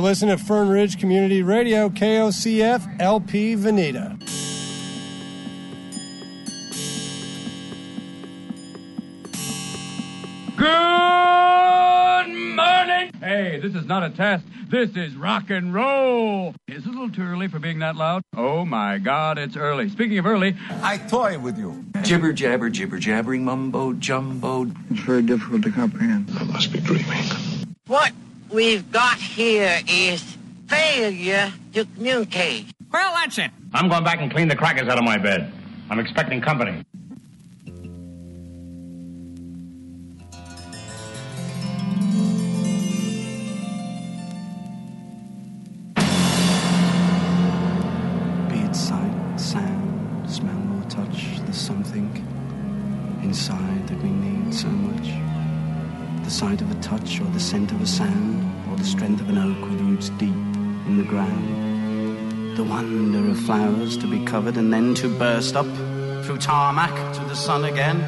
You're listening to Fern Ridge Community Radio, KOCF, LP Veneta. Good morning. Hey, this is not a test. This is rock and roll. Is it a little too early for being that loud? Oh my God, it's early. Speaking of early, I toy with you. Jibber jabber, jibber jabbering, mumbo jumbo. It's very difficult to comprehend. I must be dreaming. What we've got here is failure to communicate. well, that's it. I'm going back and clean the crackers out of my bed. I'm expecting company. Be it sight, sound, smell, or touch, there's something inside that we need so much. The sight of a touch, or the scent of a sound, or the strength of an oak with roots deep in the ground. The wonder of flowers to be covered and then to burst up through tarmac to the sun again.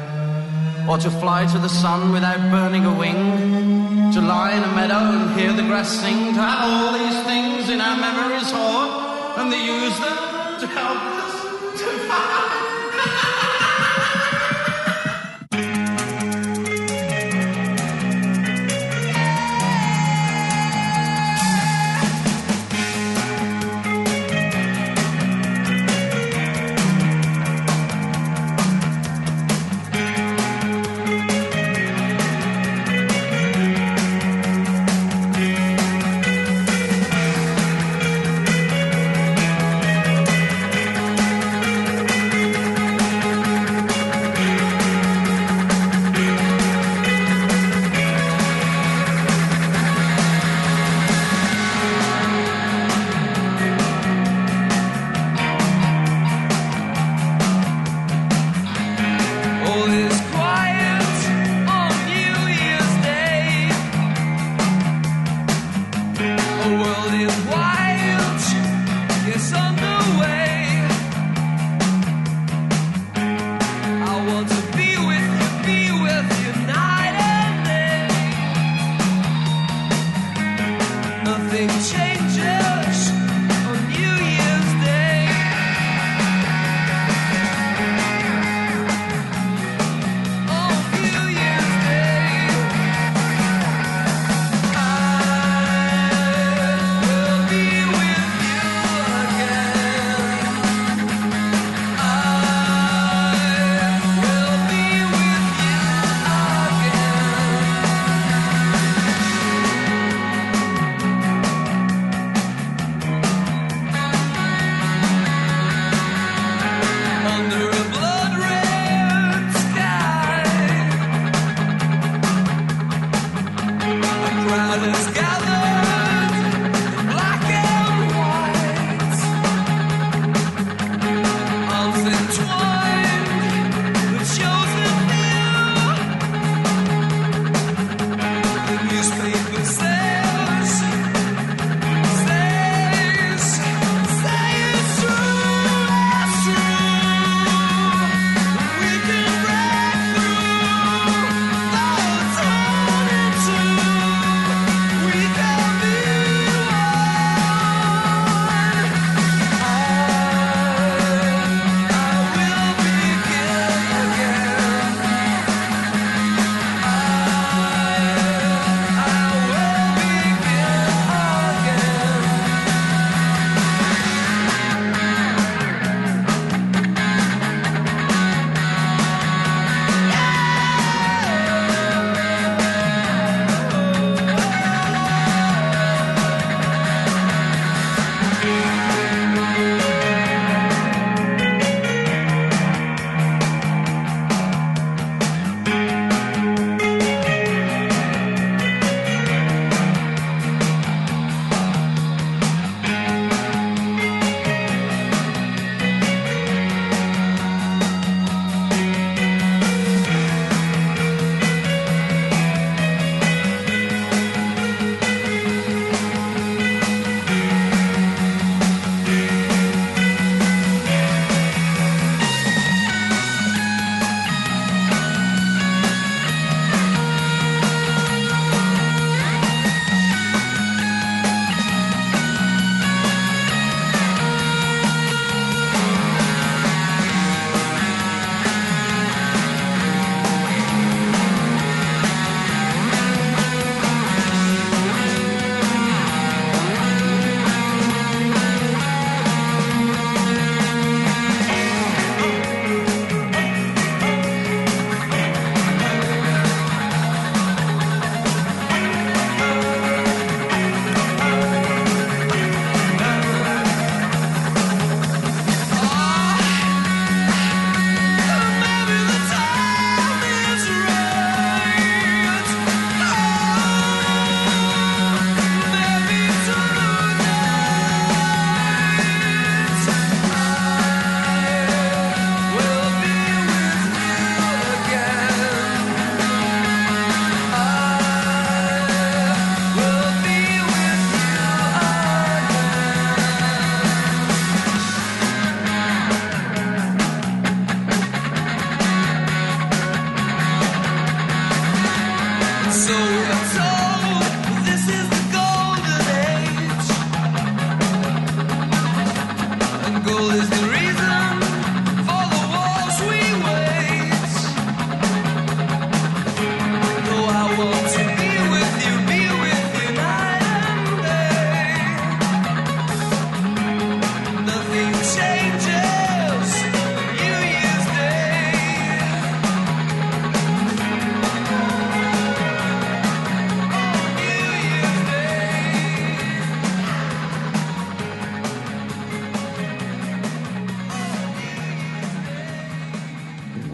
Or to fly to the sun without burning a wing. To lie in a meadow and hear the grass sing. To have all these things in our memories hoard and they use them to help us to find.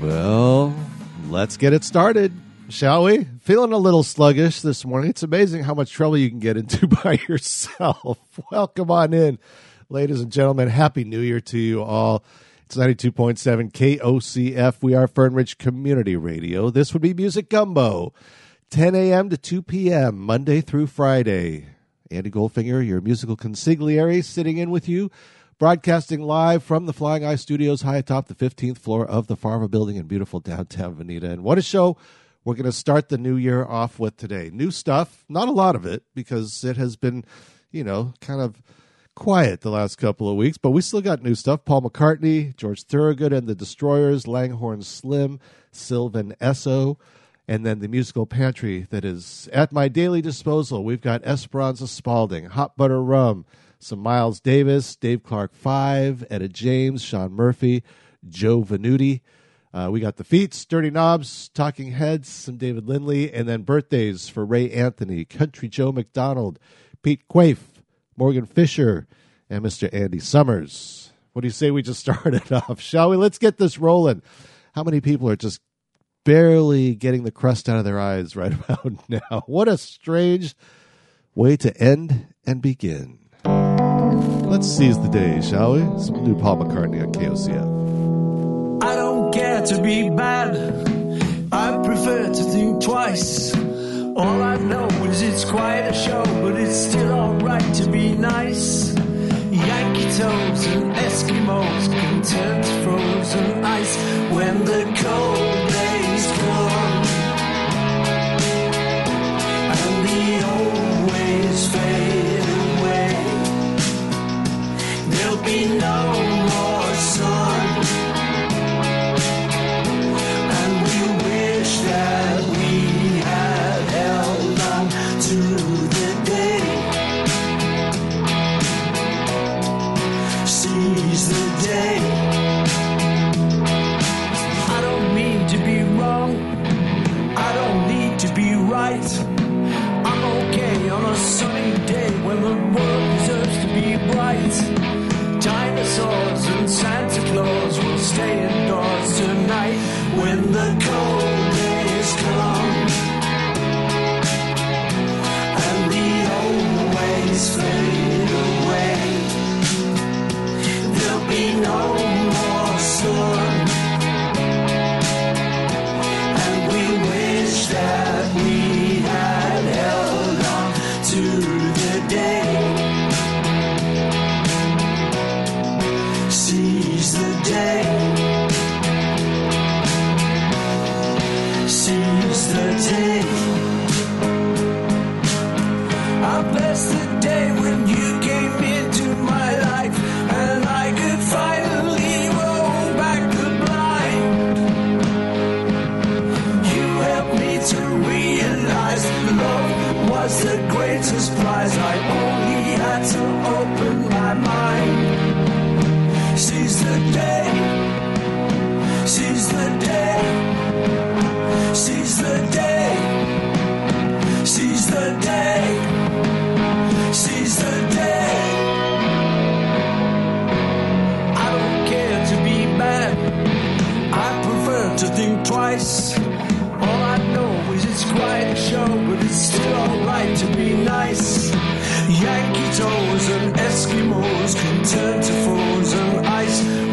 Well, let's get it started, shall we? Feeling a little sluggish this morning. It's amazing how much trouble you can get into by yourself. Welcome on in, ladies and gentlemen. Happy New Year to you all. It's 92.7 KOCF. We are Fern Ridge Community Radio. This would be Music Gumbo, 10 a.m. to 2 p.m., Monday through Friday. Andy Goldfinger, your musical consigliere, sitting in with you broadcasting live from the Flying Eye Studios high atop the 15th floor of the Farva building in beautiful downtown Veneta. And what a show we're going to start the new year off with today. New stuff, not a lot of it because it has been, you know, kind of quiet the last couple of weeks, but we still got new stuff. Paul McCartney, George Thorogood and the Destroyers, Langhorne Slim, Sylvan Esso, and then the musical pantry that is at my daily disposal. We've got Esperanza Spalding, Hot Butter Rum, some Miles Davis, Dave Clark Five, Etta James, Shaun Murphy, Joe Venuti. Uh, we got the Feats, Dirty Knobs, Talking Heads, some David Lindley, and then birthdays for Ray Anthony, Country Joe McDonald, Pete Quaife, Morgan Fisher, and Mr. Andy Summers. What do you say we just started off, shall we? Let's get this rolling. How many people are just barely getting the crust out of their eyes right about now? What a strange way to end and begin. Let's seize the day, shall we? Some new Paul McCartney on KOCF. I don't care to be bad. I prefer to think twice. All I know is it's quite a show, but it's still alright to be nice. Yankee toes and Eskimos to frozen ice when the cold days come. And the old ways fade be no twice. All I know is it's quite a show, but it's still alright to be nice. Yankee toes and Eskimos can turn to frozen ice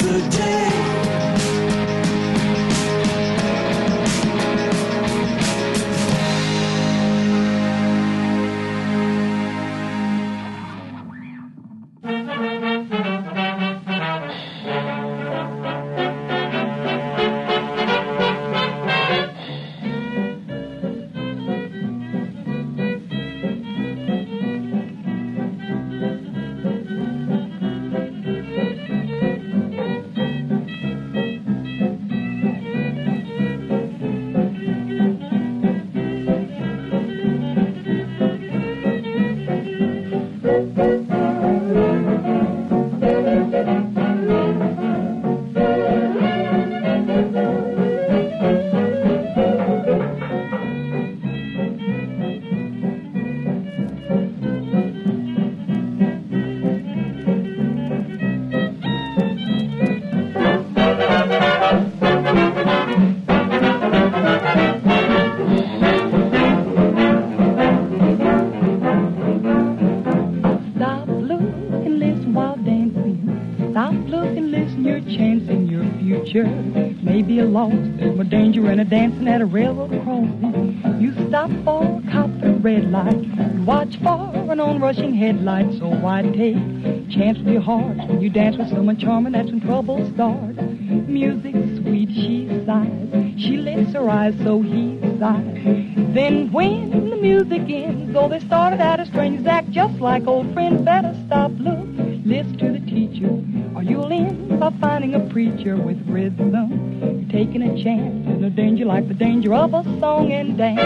Seize an headlights, headlight. So why take your heart when you dance with someone charming? That's when trouble starts. Music sweet, she sighs. She lifts her eyes, so he sighs. Then when the music ends, though they started out as strangers, act just like old friends. Better stop, look, listen to the teacher, or you'll end by finding a preacher with rhythm. Taking a chance, there's no danger like the danger of a song and dance.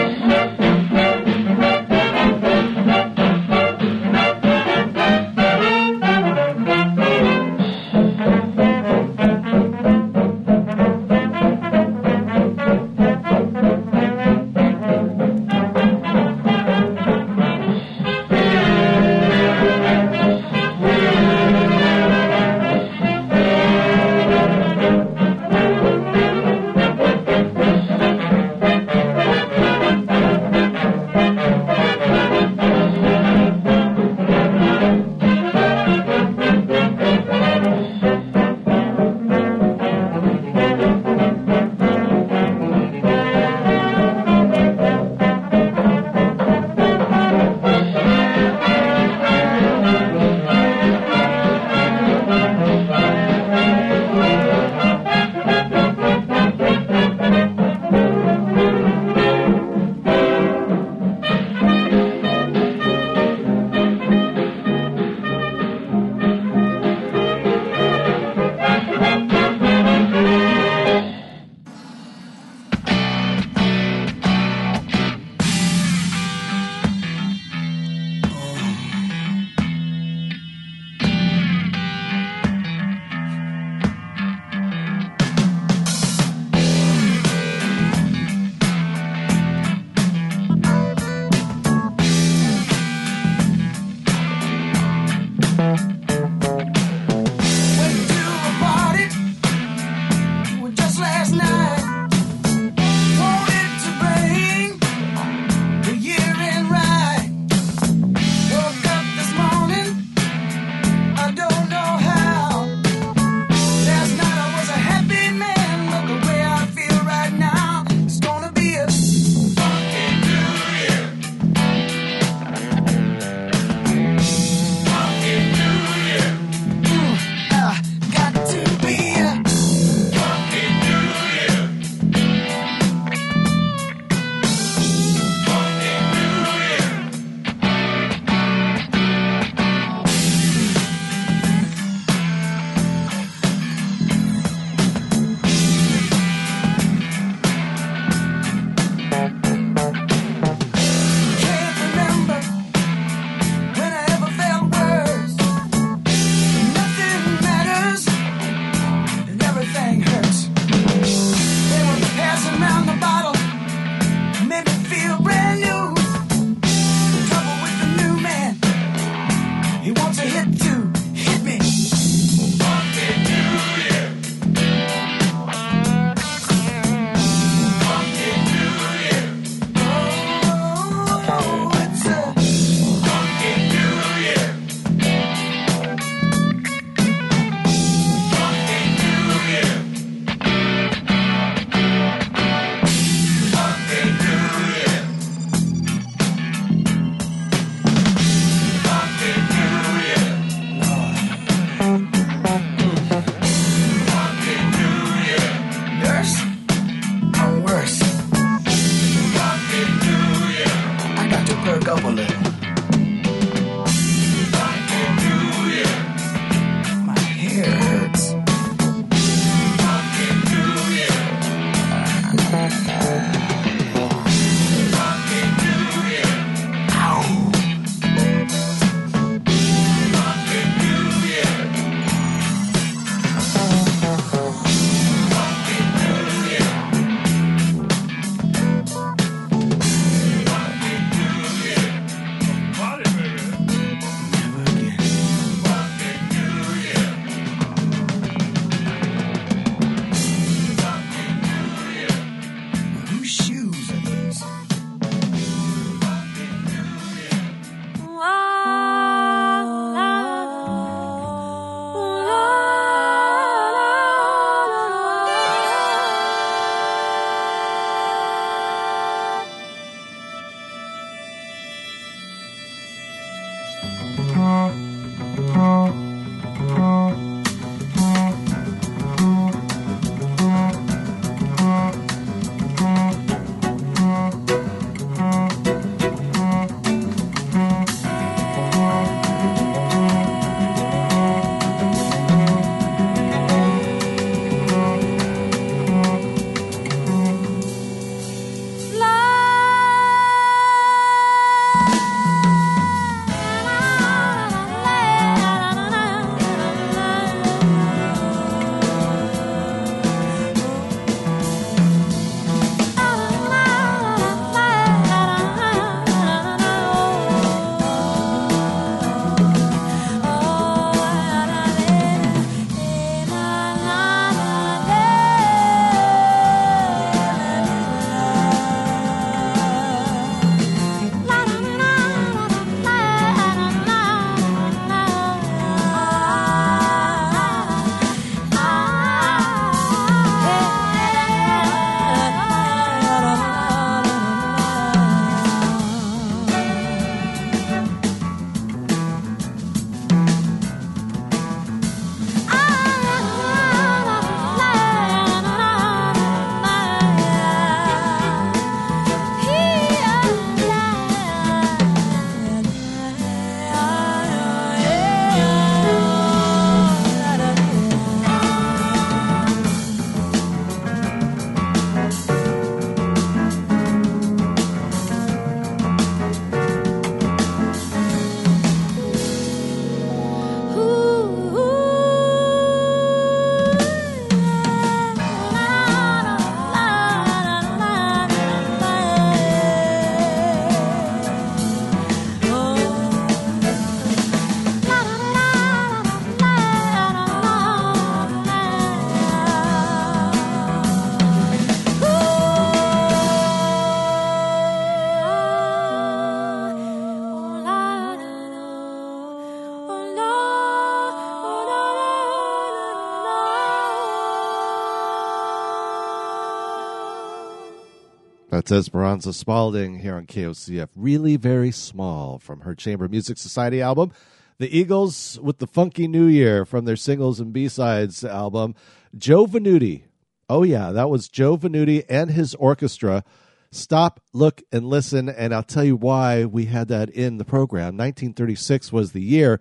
That's Esperanza Spalding here on KOCF. Really very small from her Chamber Music Society album. The Eagles with the Funky New Year from their singles and B-sides album. Joe Venuti. Oh yeah, that was Joe Venuti and his orchestra. Stop, look, and listen, and I'll tell you why we had that in the program. 1936 was the year.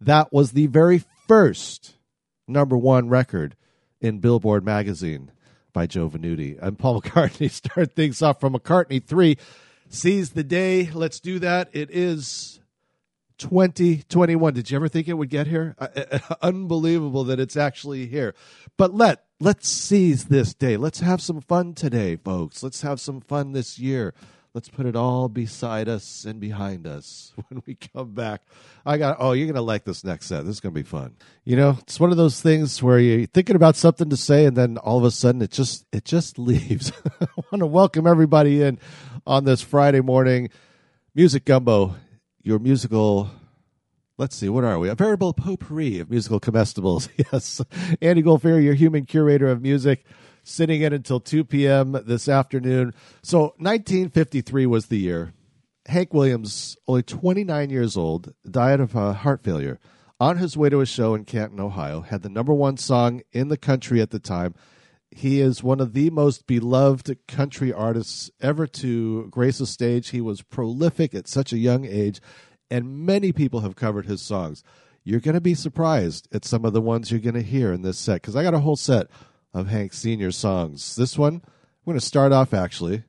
That was the very first number one record in Billboard magazine by Joe Venuti. And Paul McCartney start things off from McCartney 3. Seize the day. Let's do that. It is 2021. Did you ever think it would get here? Uh, unbelievable that it's actually here. But let let's seize this day. Let's have some fun today, folks. Let's have some fun this year. Let's put it all beside us and behind us when we come back. I got, oh, you're going to like this next set. This is going to be fun. You know, it's one of those things where you're thinking about something to say and then all of a sudden it just, it just leaves. I want to welcome everybody in on this Friday morning. Music Gumbo, your musical let's see, what are we? A veritable potpourri of musical comestibles. yes. Andy Goldfair, your human curator of music, sitting in until 2 p.m. this afternoon. So 1953 was the year. Hank Williams, only 29 years old, died of uh, heart failure. On his way to a show in Canton, Ohio, had the number one song in the country at the time. He is one of the most beloved country artists ever to grace a stage. He was prolific at such a young age and many people have covered his songs. You're going to be surprised at some of the ones you're going to hear in this set because I got a whole set of Hank Sr. songs. This one, I'm going to start off actually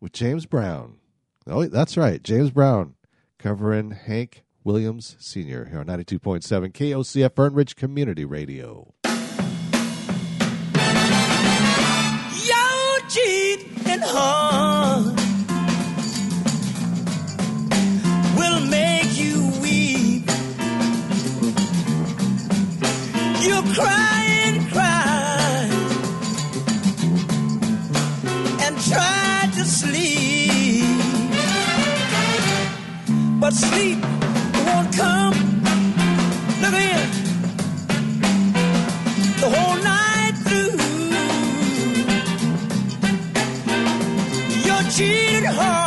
with James Brown. Oh, that's right, James Brown covering Hank Williams Sr. here on 92.7 KOCF Fern Ridge Community Radio. Yo, cheating heart will make you weep. You cry but sleep won't come. Look in the whole night through. Your cheated heart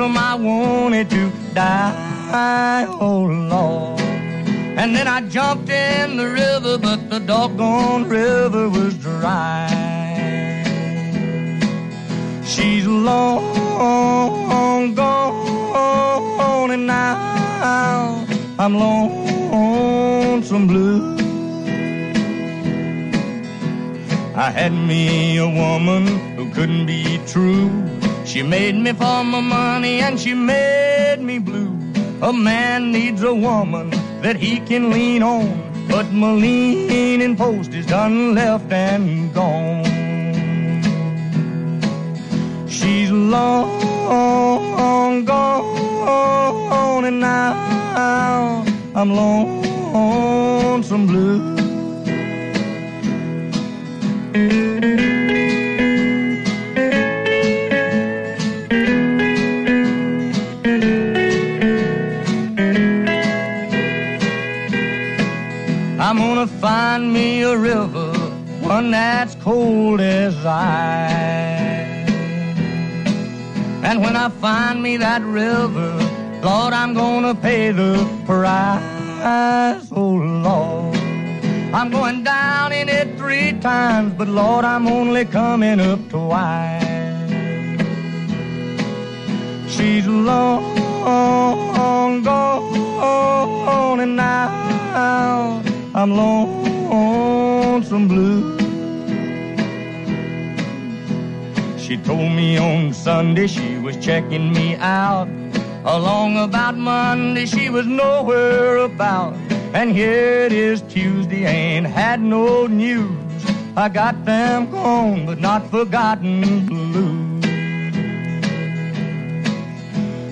lonesome I wanted to die. Oh Lord. And then I jumped in the river, but the doggone river was dry. She's long gone, and now I'm lonesome blue. I had me a woman who couldn't be true. She made me for my money and she made me blue. A man needs a woman that he can lean on, but my leaning post is done left and gone. She's long gone, and now I'm lonesome blue. Find me a river, one that's cold as ice. And when I find me that river, Lord, I'm gonna pay the price. Oh Lord, I'm going down in it three times, but Lord, I'm only coming up twice. She's long gone, and now I'm lonesome blue. She told me on Sunday she was checking me out. Along about Monday she was nowhere about. And here it is Tuesday, ain't had no news. I got them gone, but not forgotten blue.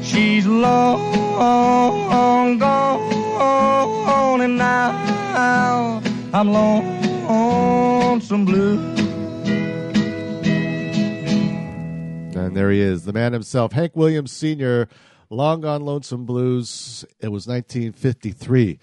She's long gone, and now I'm Lone lonesome blue. And there he is, the man himself, Hank Williams Sr., Long Gone Lonesome Blues. It was 1953.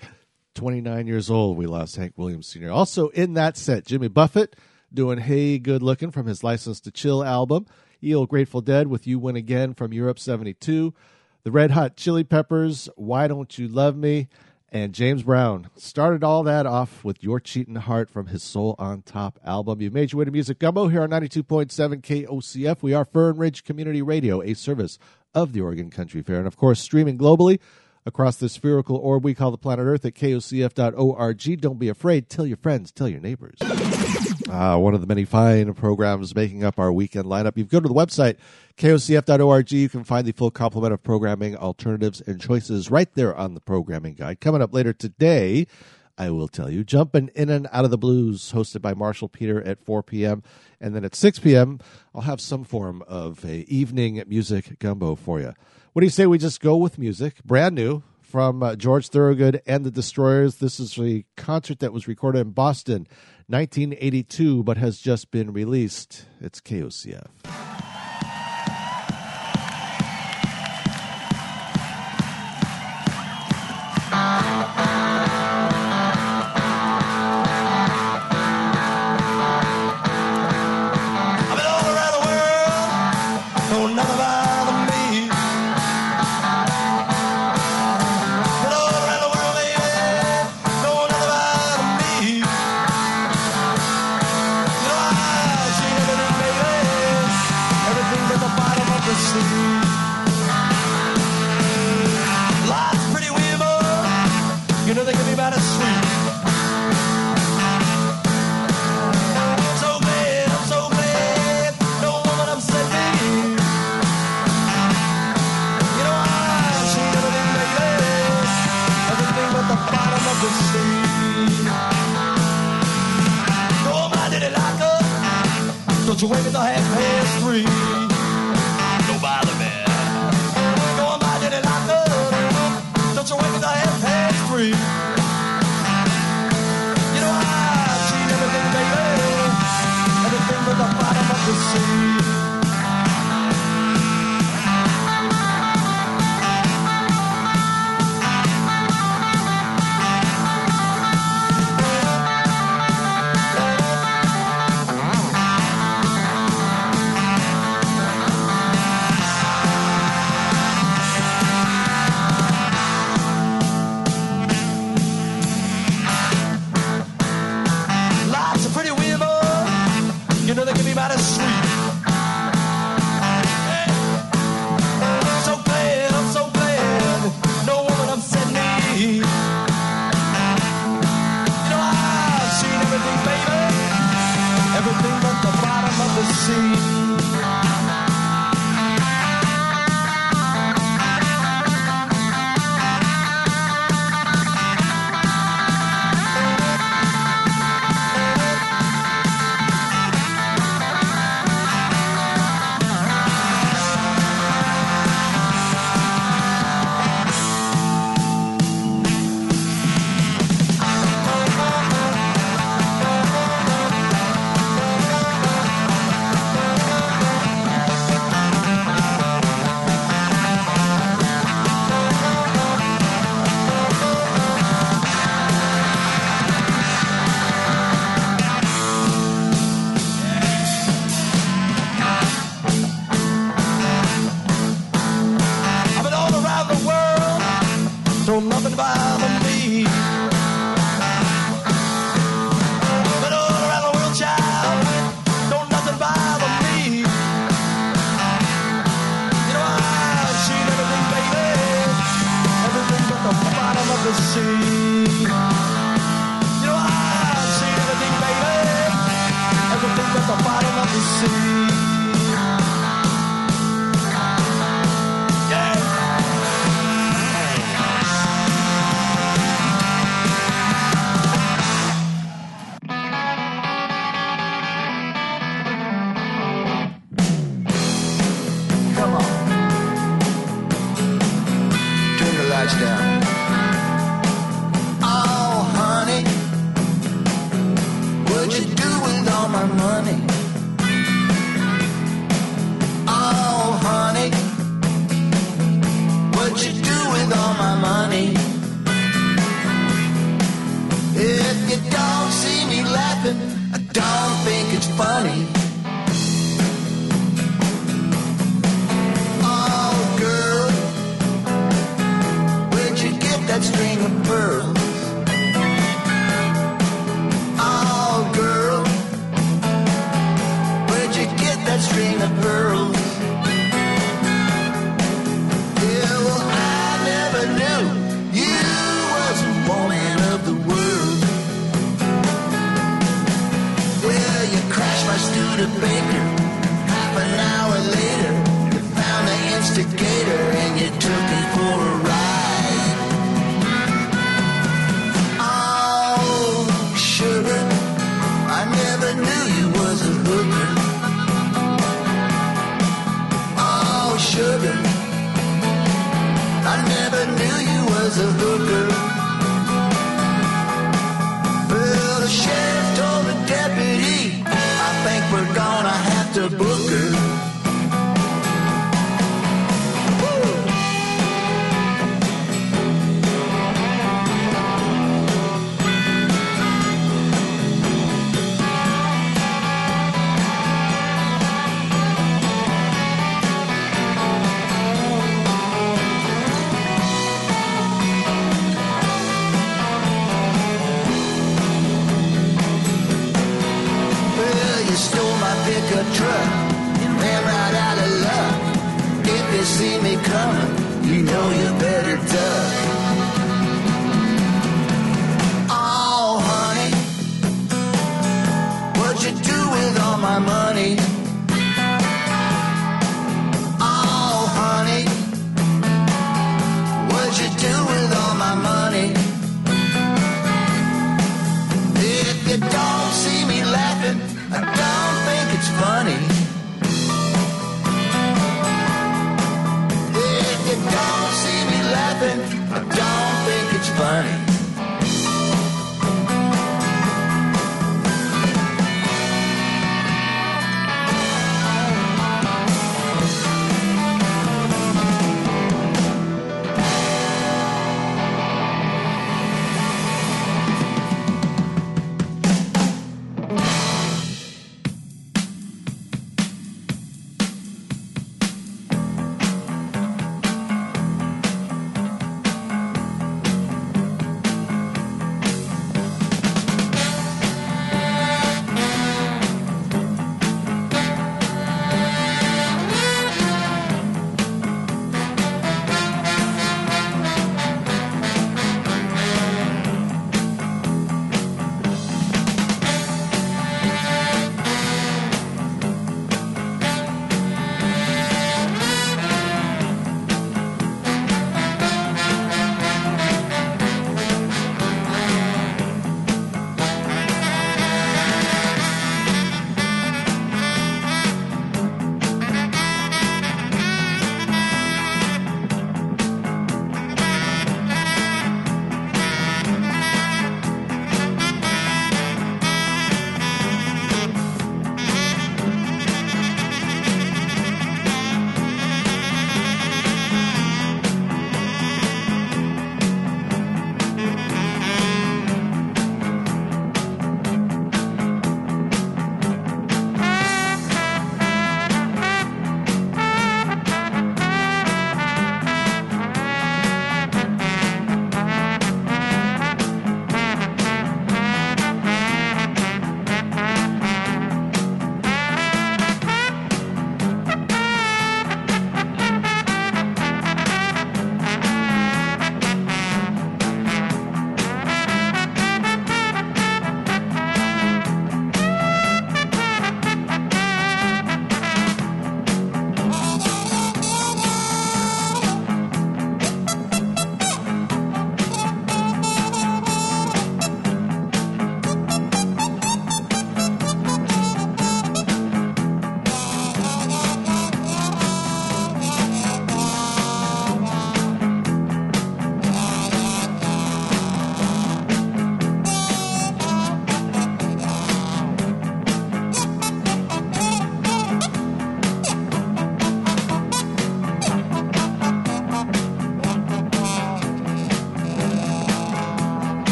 29 years old, we lost Hank Williams Sr. Also in that set, Jimmy Buffett doing Hey Good Looking from his License to Chill album. Eel Grateful Dead with You Win Again from Europe 72. The Red Hot Chili Peppers, Why Don't You Love Me? And James Brown started all that off with Your Cheating Heart from his Soul on Top album. You made your way to Music Gumbo here on 92.7 KOCF. We are Fern Ridge Community Radio, a service of the Oregon Country Fair. And of course, streaming globally across the spherical orb we call the planet Earth at kocf.org. Don't be afraid. Tell your friends, tell your neighbors. Uh, one of the many fine programs making up our weekend lineup. You go to the website, kocf.org. You can find the full complement of programming alternatives and choices right there on the programming guide. Coming up later today, I will tell you, Jumping In and Out of the Blues, hosted by Marshall Peter at 4 p.m. And then at 6 p.m., I'll have some form of a evening music gumbo for you. What do you say we just go with music? Brand new from uh, George Thorogood and the Destroyers. This is a concert that was recorded in Boston, 1982, but has just been released. It's KOCF. Wake until half past three?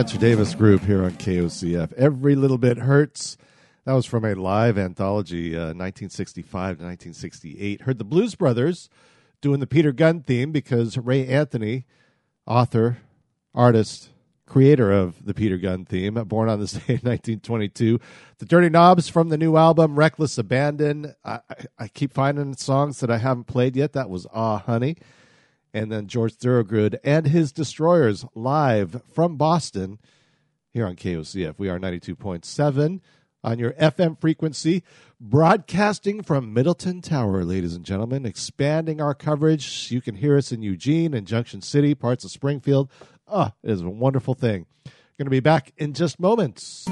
Spencer Davis Group here on KOCF. Every Little Bit Hurts. That was from a live anthology, uh, 1965 to 1968. Heard the Blues Brothers doing the Peter Gunn theme because Ray Anthony, author, artist, creator of the Peter Gunn theme, born on this day in 1922. The Dirty Knobs from the new album, Wreckless Abandon. I, I, I keep finding songs that I haven't played yet. That was Ah Honey and then George Thorogood and his Destroyers live from Boston here on KOCF. We are 92.7 on your FM frequency, broadcasting from Middleton Tower, ladies and gentlemen, expanding our coverage. You can hear us in Eugene and Junction City, parts of Springfield. Ah, oh, it is a wonderful thing. Going to be back in just moments.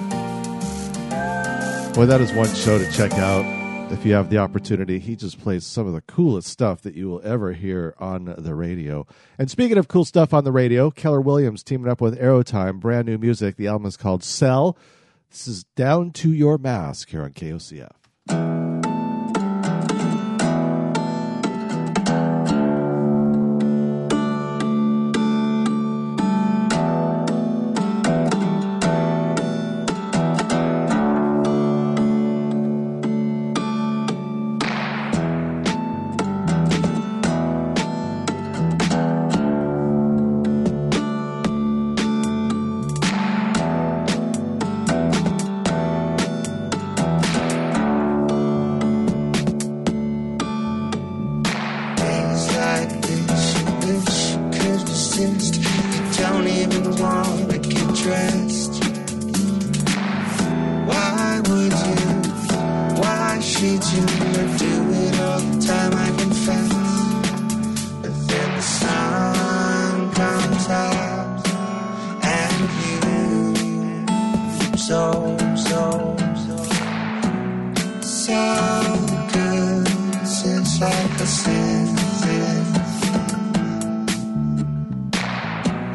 Boy, that is one show to check out if you have the opportunity. He just plays some of the coolest stuff that you will ever hear on the radio. And speaking of cool stuff on the radio, Keller Williams teaming up with Aerotime, brand new music. The album is called Cell. This is Down to Your Mask here on KOCF.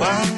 Why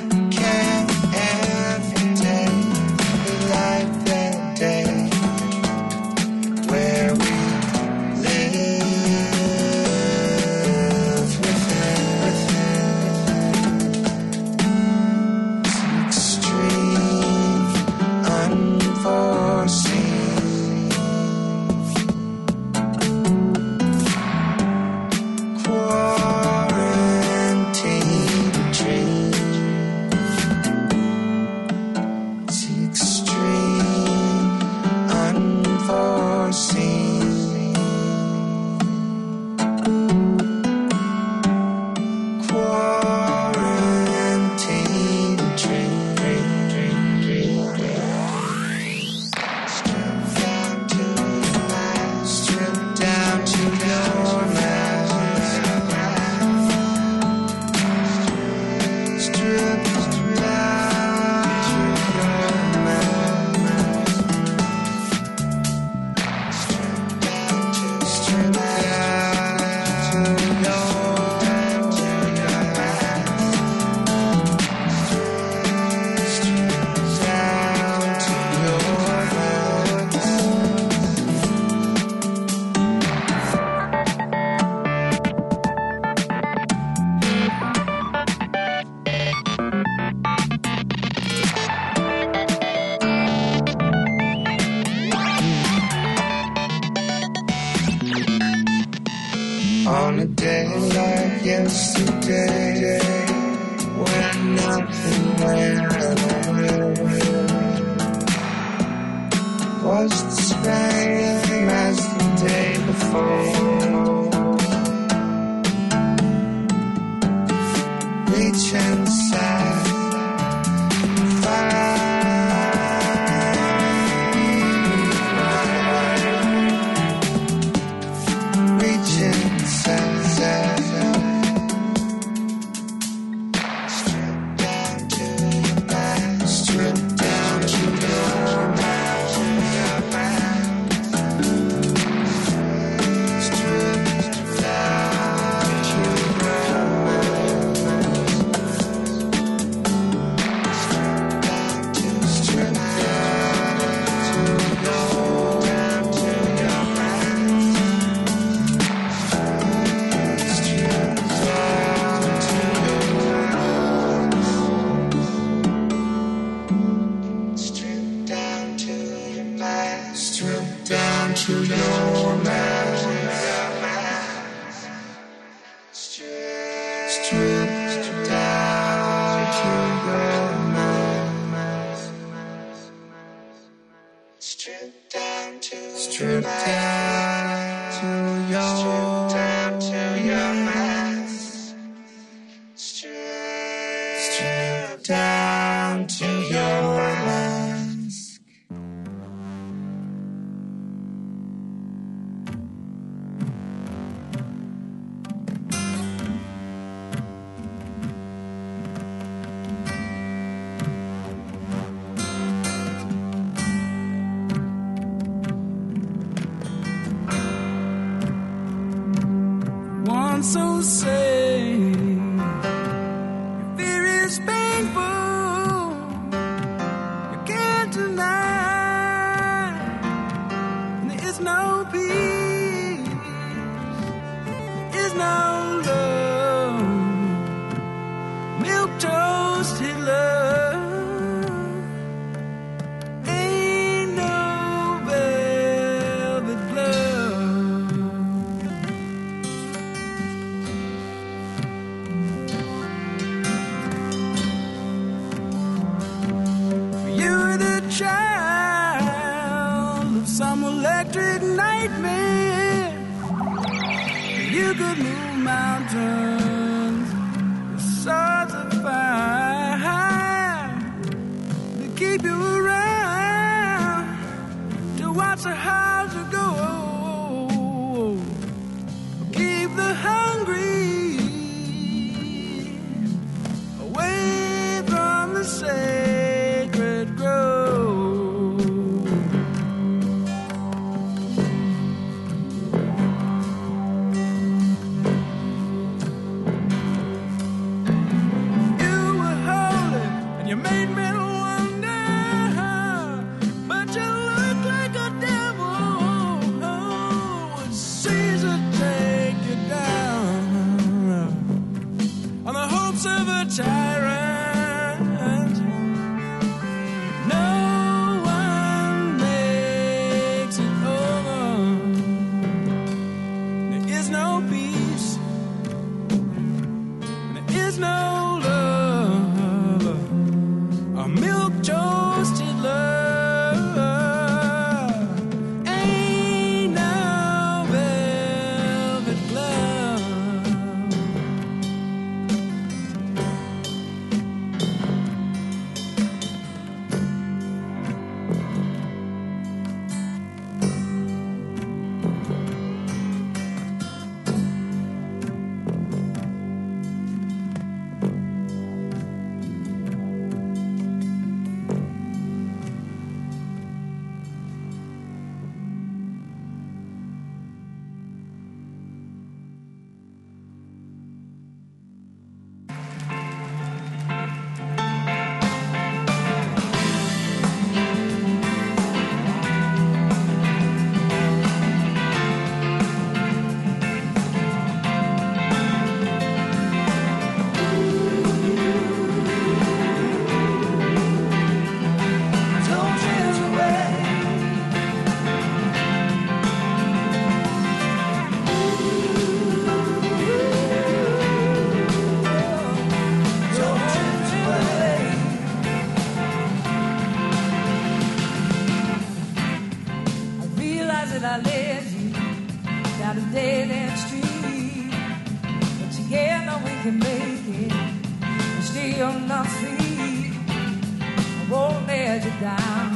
But together we can make it. And still not free. I won't let you down.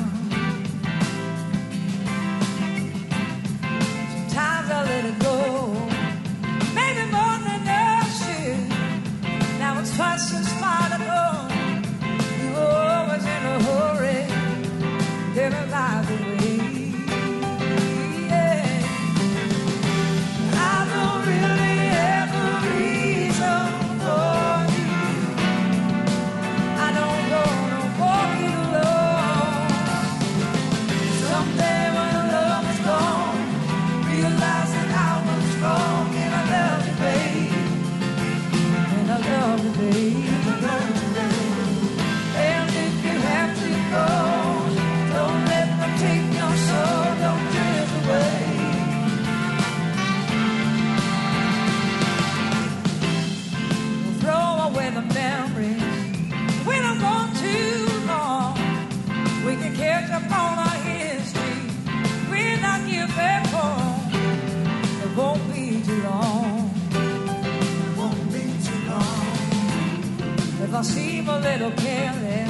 Sometimes I let it go. Maybe more than I should. Now it's twice as far to go. I seem a little careless.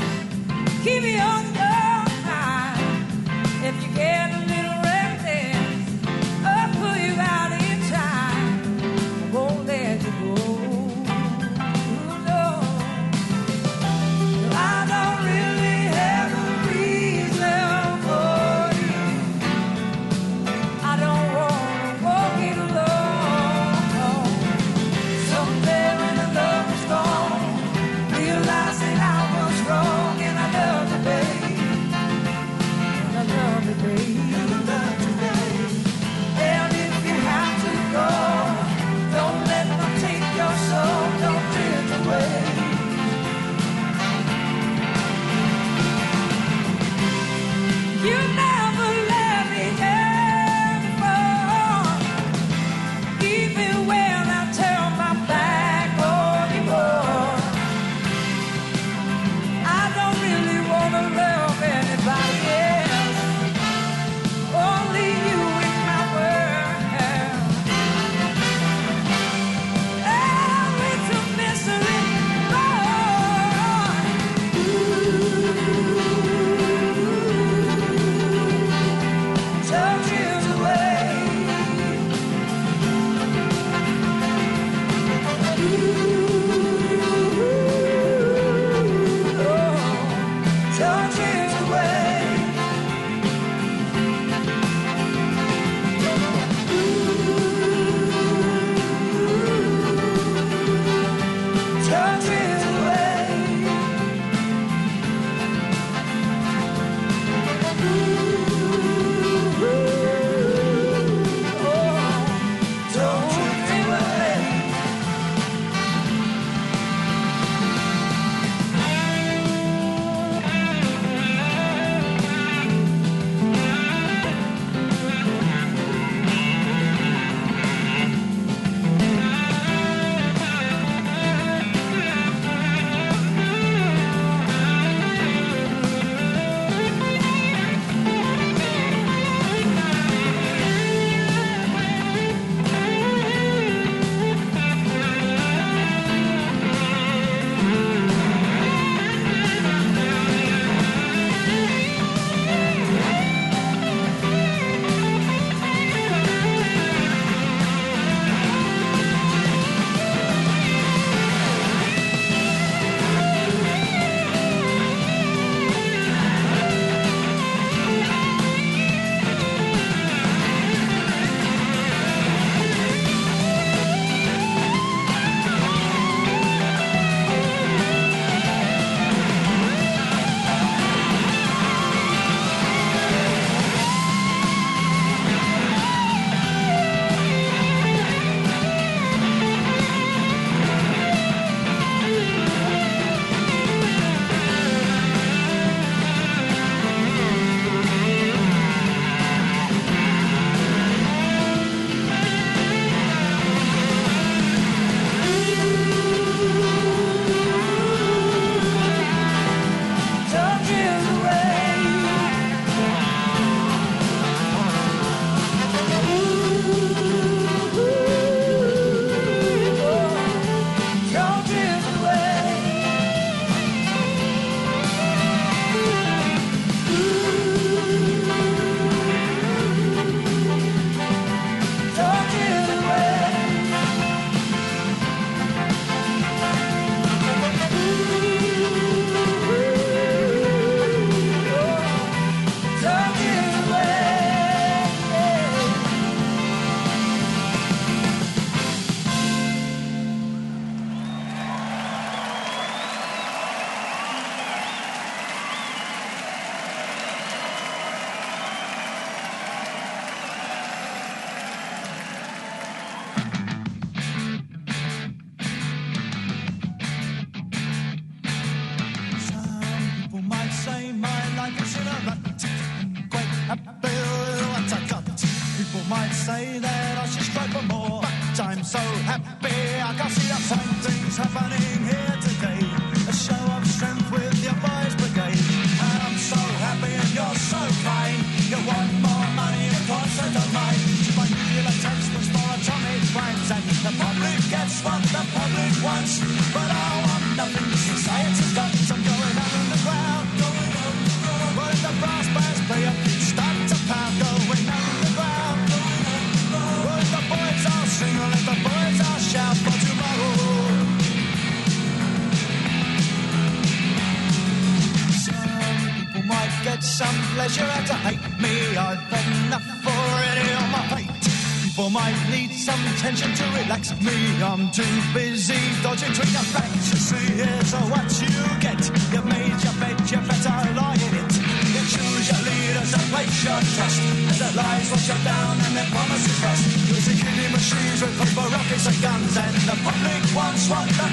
Keep me on your mind if you can.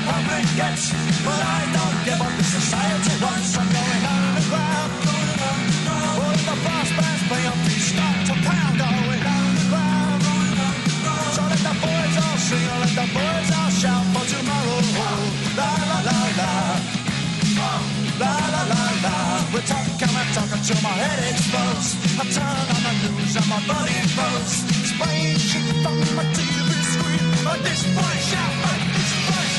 public gets. But I don't give up. The society wants. I'm going underground. Put the fast bands play up. Start to pound. Going underground. So let the boys all sing. Let the boys all shout for tomorrow. La la la la. La la la la. We're talking, I'm talking till my head explodes. I turn on the news and my body froze. Strange shit on my TV screen. But this boy shout, but this boy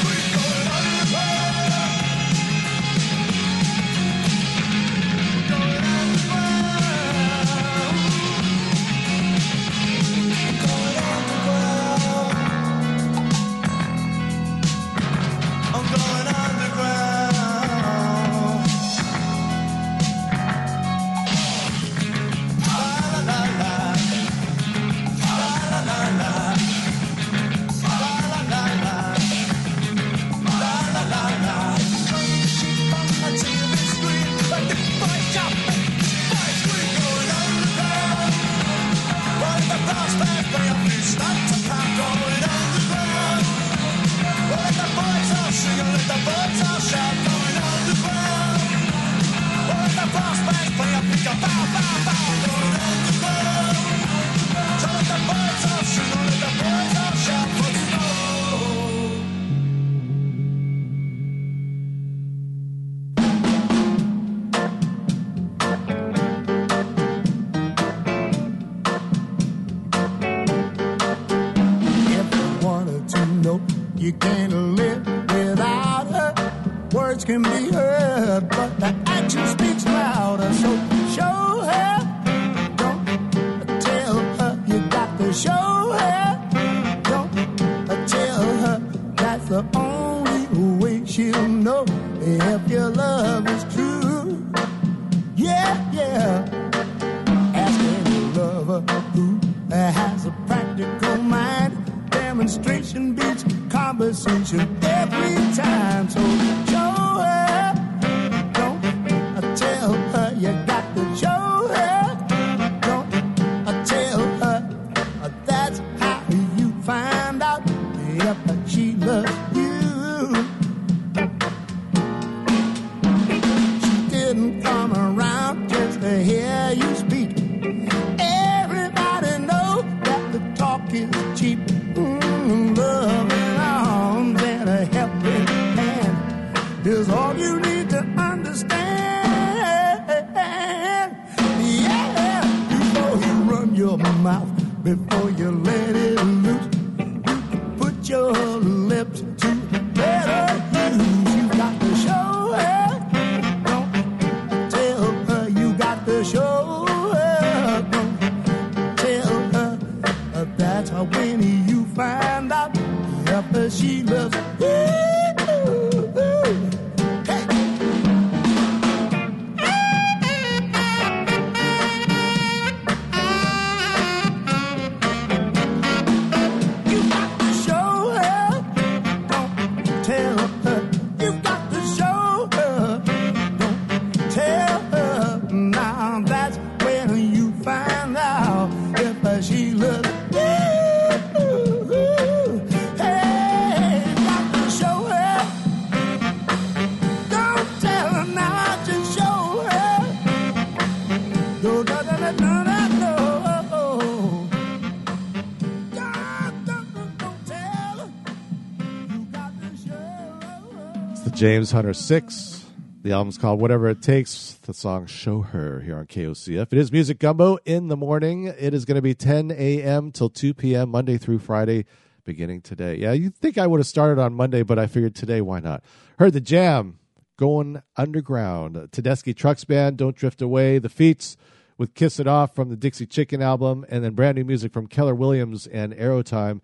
James Hunter 6. The album's called Whatever It Takes. The song Show Her here on KOCF. It is Music Gumbo in the morning. It is going to be 10 a.m. till 2 p.m. Monday through Friday beginning today. Yeah, you'd think I would have started on Monday, but I figured today, why not? Heard the jam going underground. Tedeschi Trucks Band, Don't Drift Away. The Feats with Kiss It Off from the Dixie Chicken album, and then brand new music from Keller Williams and Aerotime.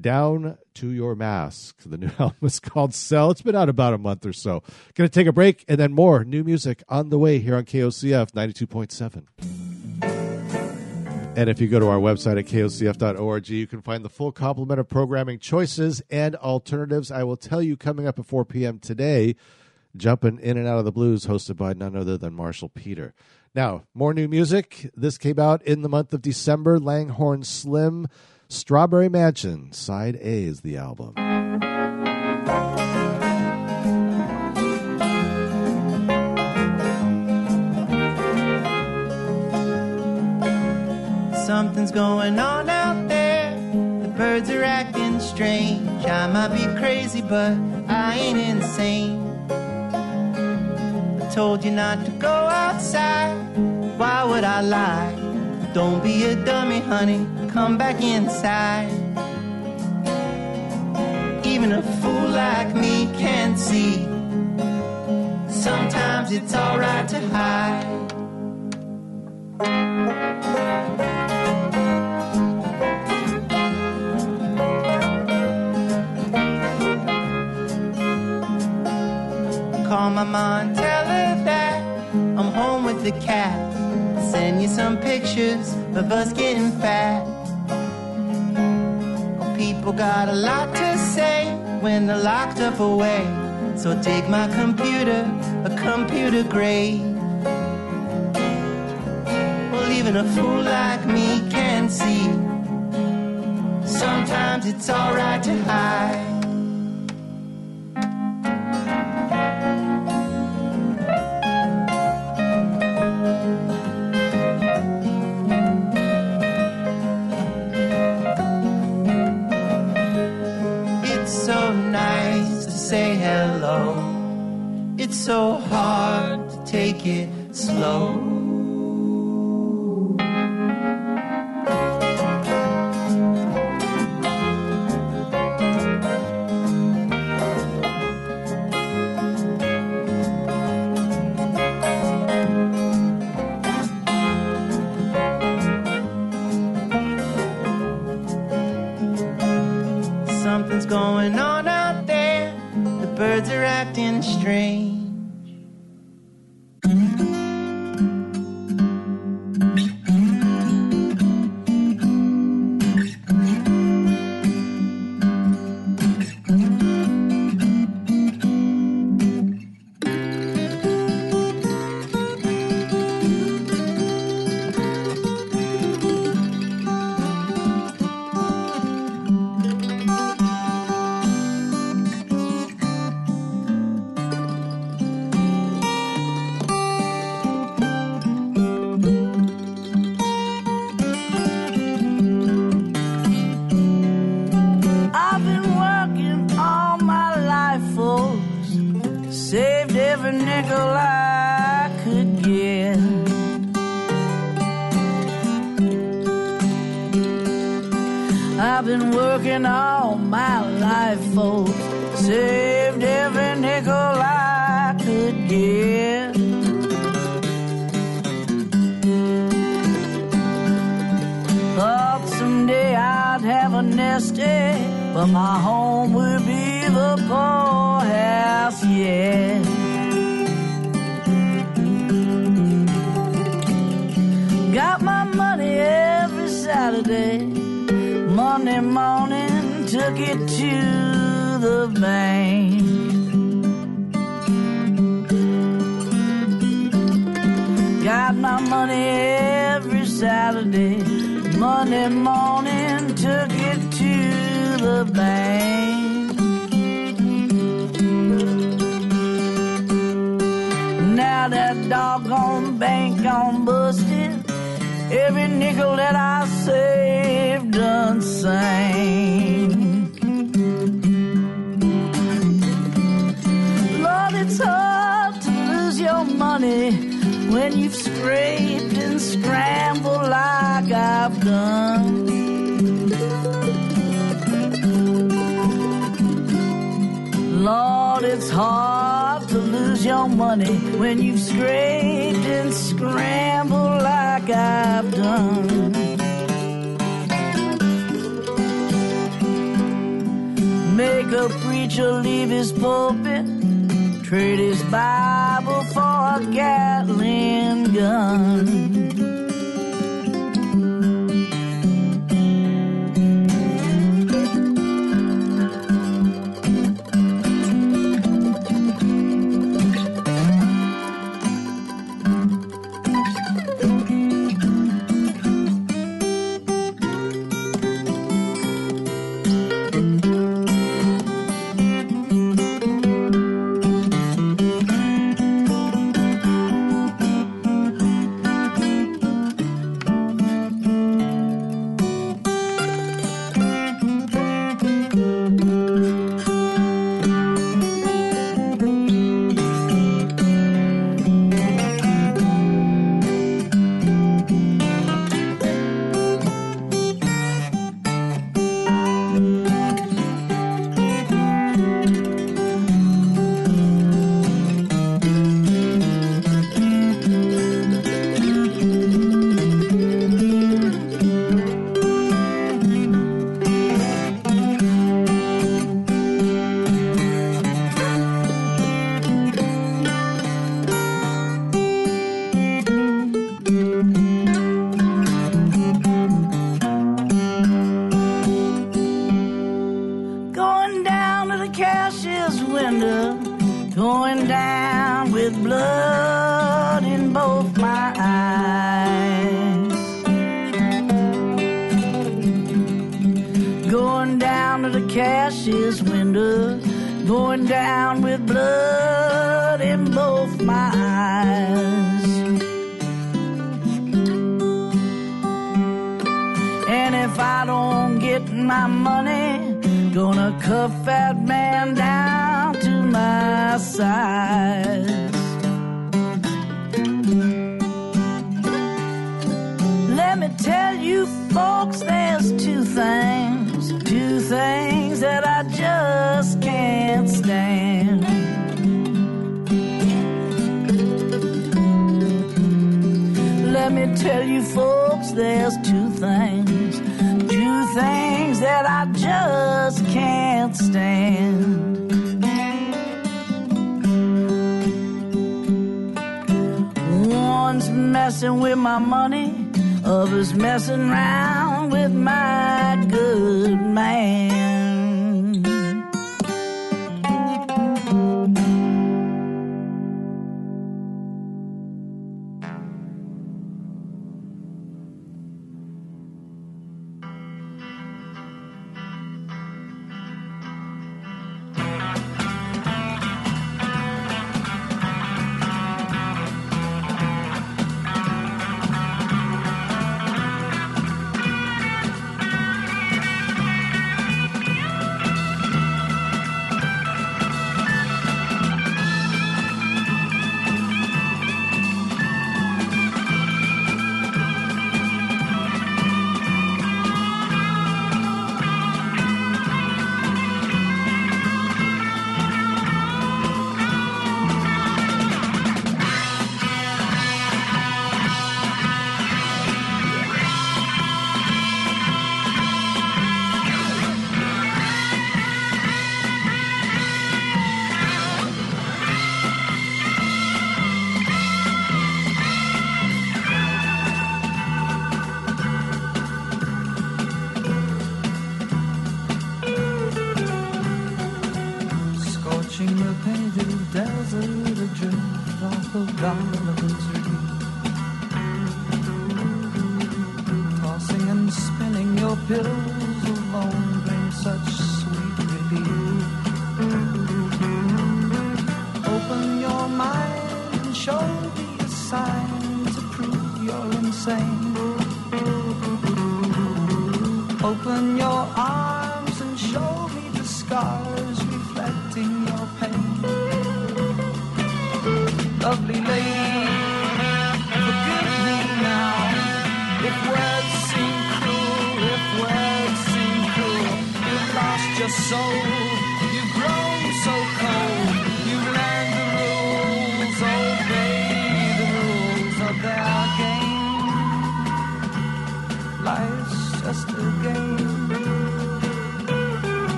Down to Your Mask. The new album is called Cell. It's been out about a month or so. Going to take a break and then more new music on the way here on KOCF 92.7. And if you go to our website at kocf.org, you can find the full complement of programming choices and alternatives. I will tell you coming up at 4 p.m. today, Jumping In and Out of the Blues, hosted by none other than Marshall Peter. Now, more new music. This came out in the month of December. Langhorne Slim, Strawberry Mansion, Side A is the album. Something's going on out there. The birds are acting strange. I might be crazy, but I ain't insane. I told you not to go outside. Why would I lie? Don't be a dummy, honey. Come back inside. Even a fool like me can see. Sometimes it's alright to hide. Call my mom, tell her that I'm home with the cat. Send you some pictures of us getting fat. People got a lot to say when they're locked up away. So take my computer, a computer grade. Well, even a fool like me can see. Sometimes it's alright to hide. Hello. It's so hard to take it slow. Acting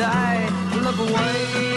die. Look away.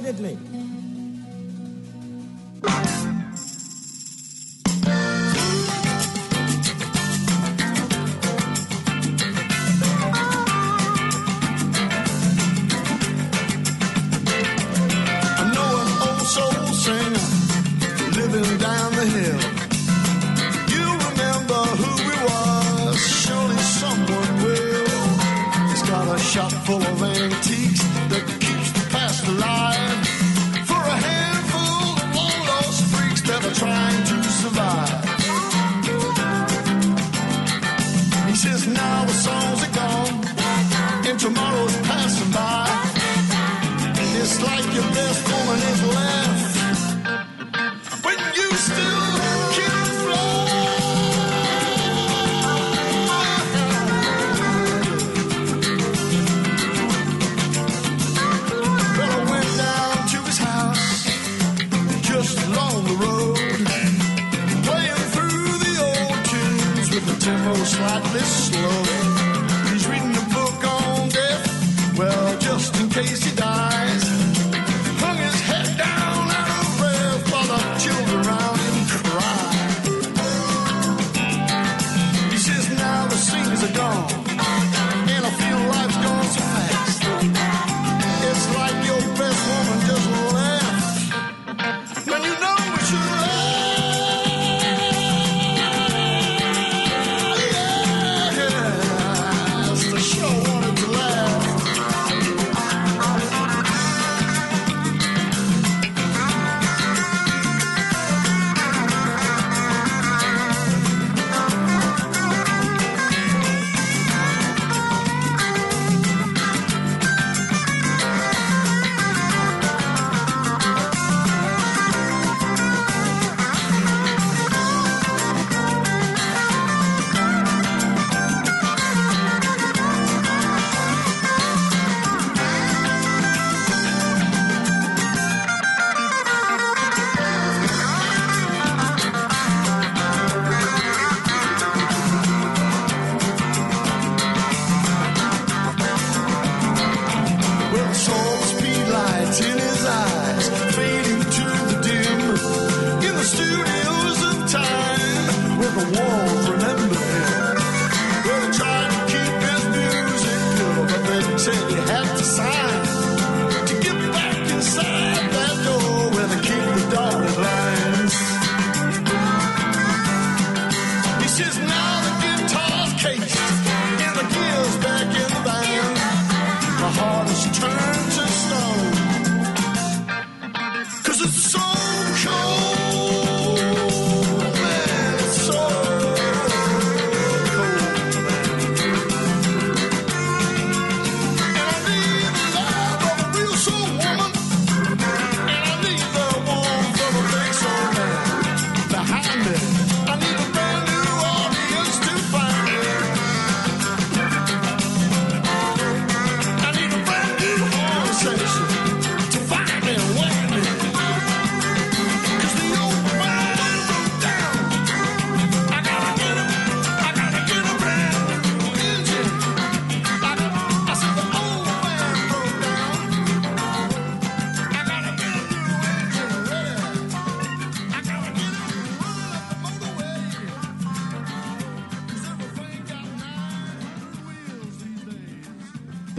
Diddley.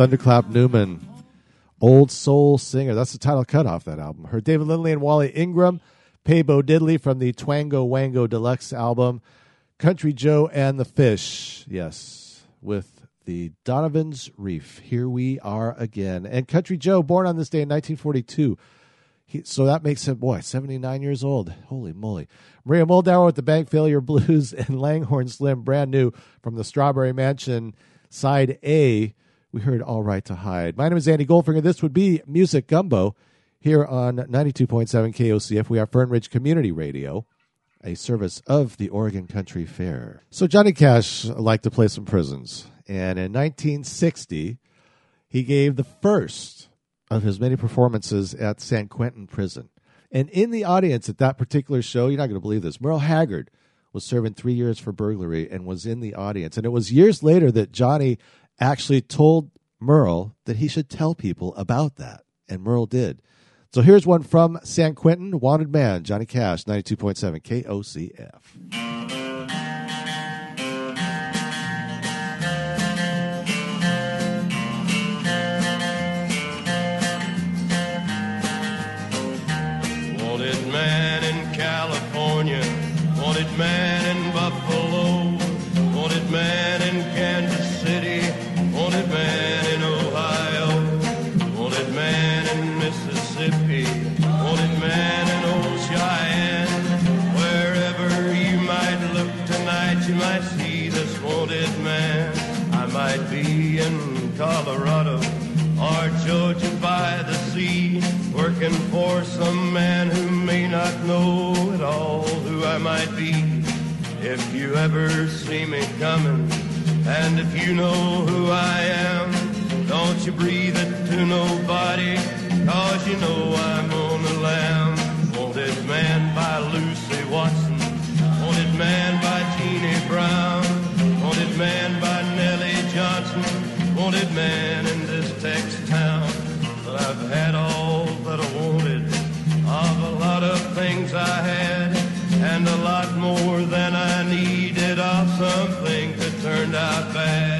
Thunderclap Newman, Old Soul Singer. That's the title cut off that album. Heard David Lindley and Wally Ingram, Paybo Diddley from the Twango Bango Deluxe album, Country Joe and the Fish. Yes, with the Donovan's Reef. Here we are again. And Country Joe, born on this day in 1942. He, so that makes him, boy, 79 years old. Holy moly. Maria Muldaur with the Bank Failure Blues and Langhorne Slim, brand new from the Strawberry Mansion side A. We heard All Right to Hide. My name is Andy Goldfinger. This would be Music Gumbo here on 92.7 KOCF. We are Fern Ridge Community Radio, a service of the Oregon Country Fair. So Johnny Cash liked to play some prisons. And in 1960, he gave the first of his many performances at San Quentin Prison. And in the audience at that particular show, you're not going to believe this, Merle Haggard was serving three years for burglary and was in the audience. And it was years later that Johnny actually told Merle that he should tell people about that. And Merle did. So here's one from San Quentin, Wanted Man, Johnny Cash, 92.7 KOCF. Wanted man working for some man who may not know at all who I might be. If you ever see me coming, and if you know who I am, don't you breathe it to nobody, cause you know I'm on the lam. Wanted man by Lucy Watson, wanted man by Jeannie Brown, wanted man by Nellie Johnson, wanted man in this Texas town. But I've had all I had, and a lot more than I needed of something that turned out bad.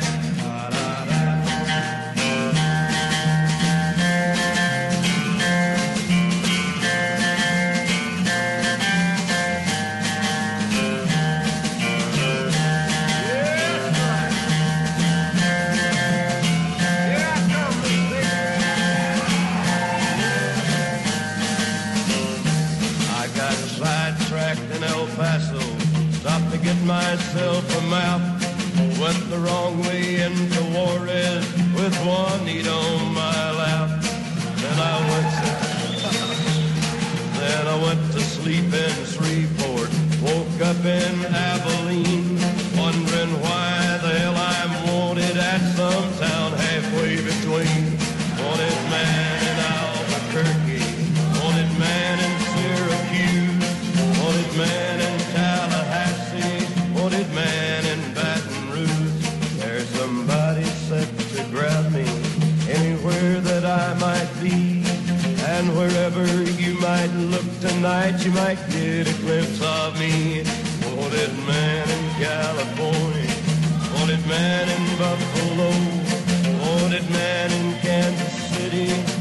The wrong way into Juarez with Juanita on my lap. Then I went then I went to sleep in Shreveport. Woke up in Abilene, wondering why tonight, you might get a glimpse of me. Wanted man in California, wanted man in Buffalo, wanted man in Kansas City,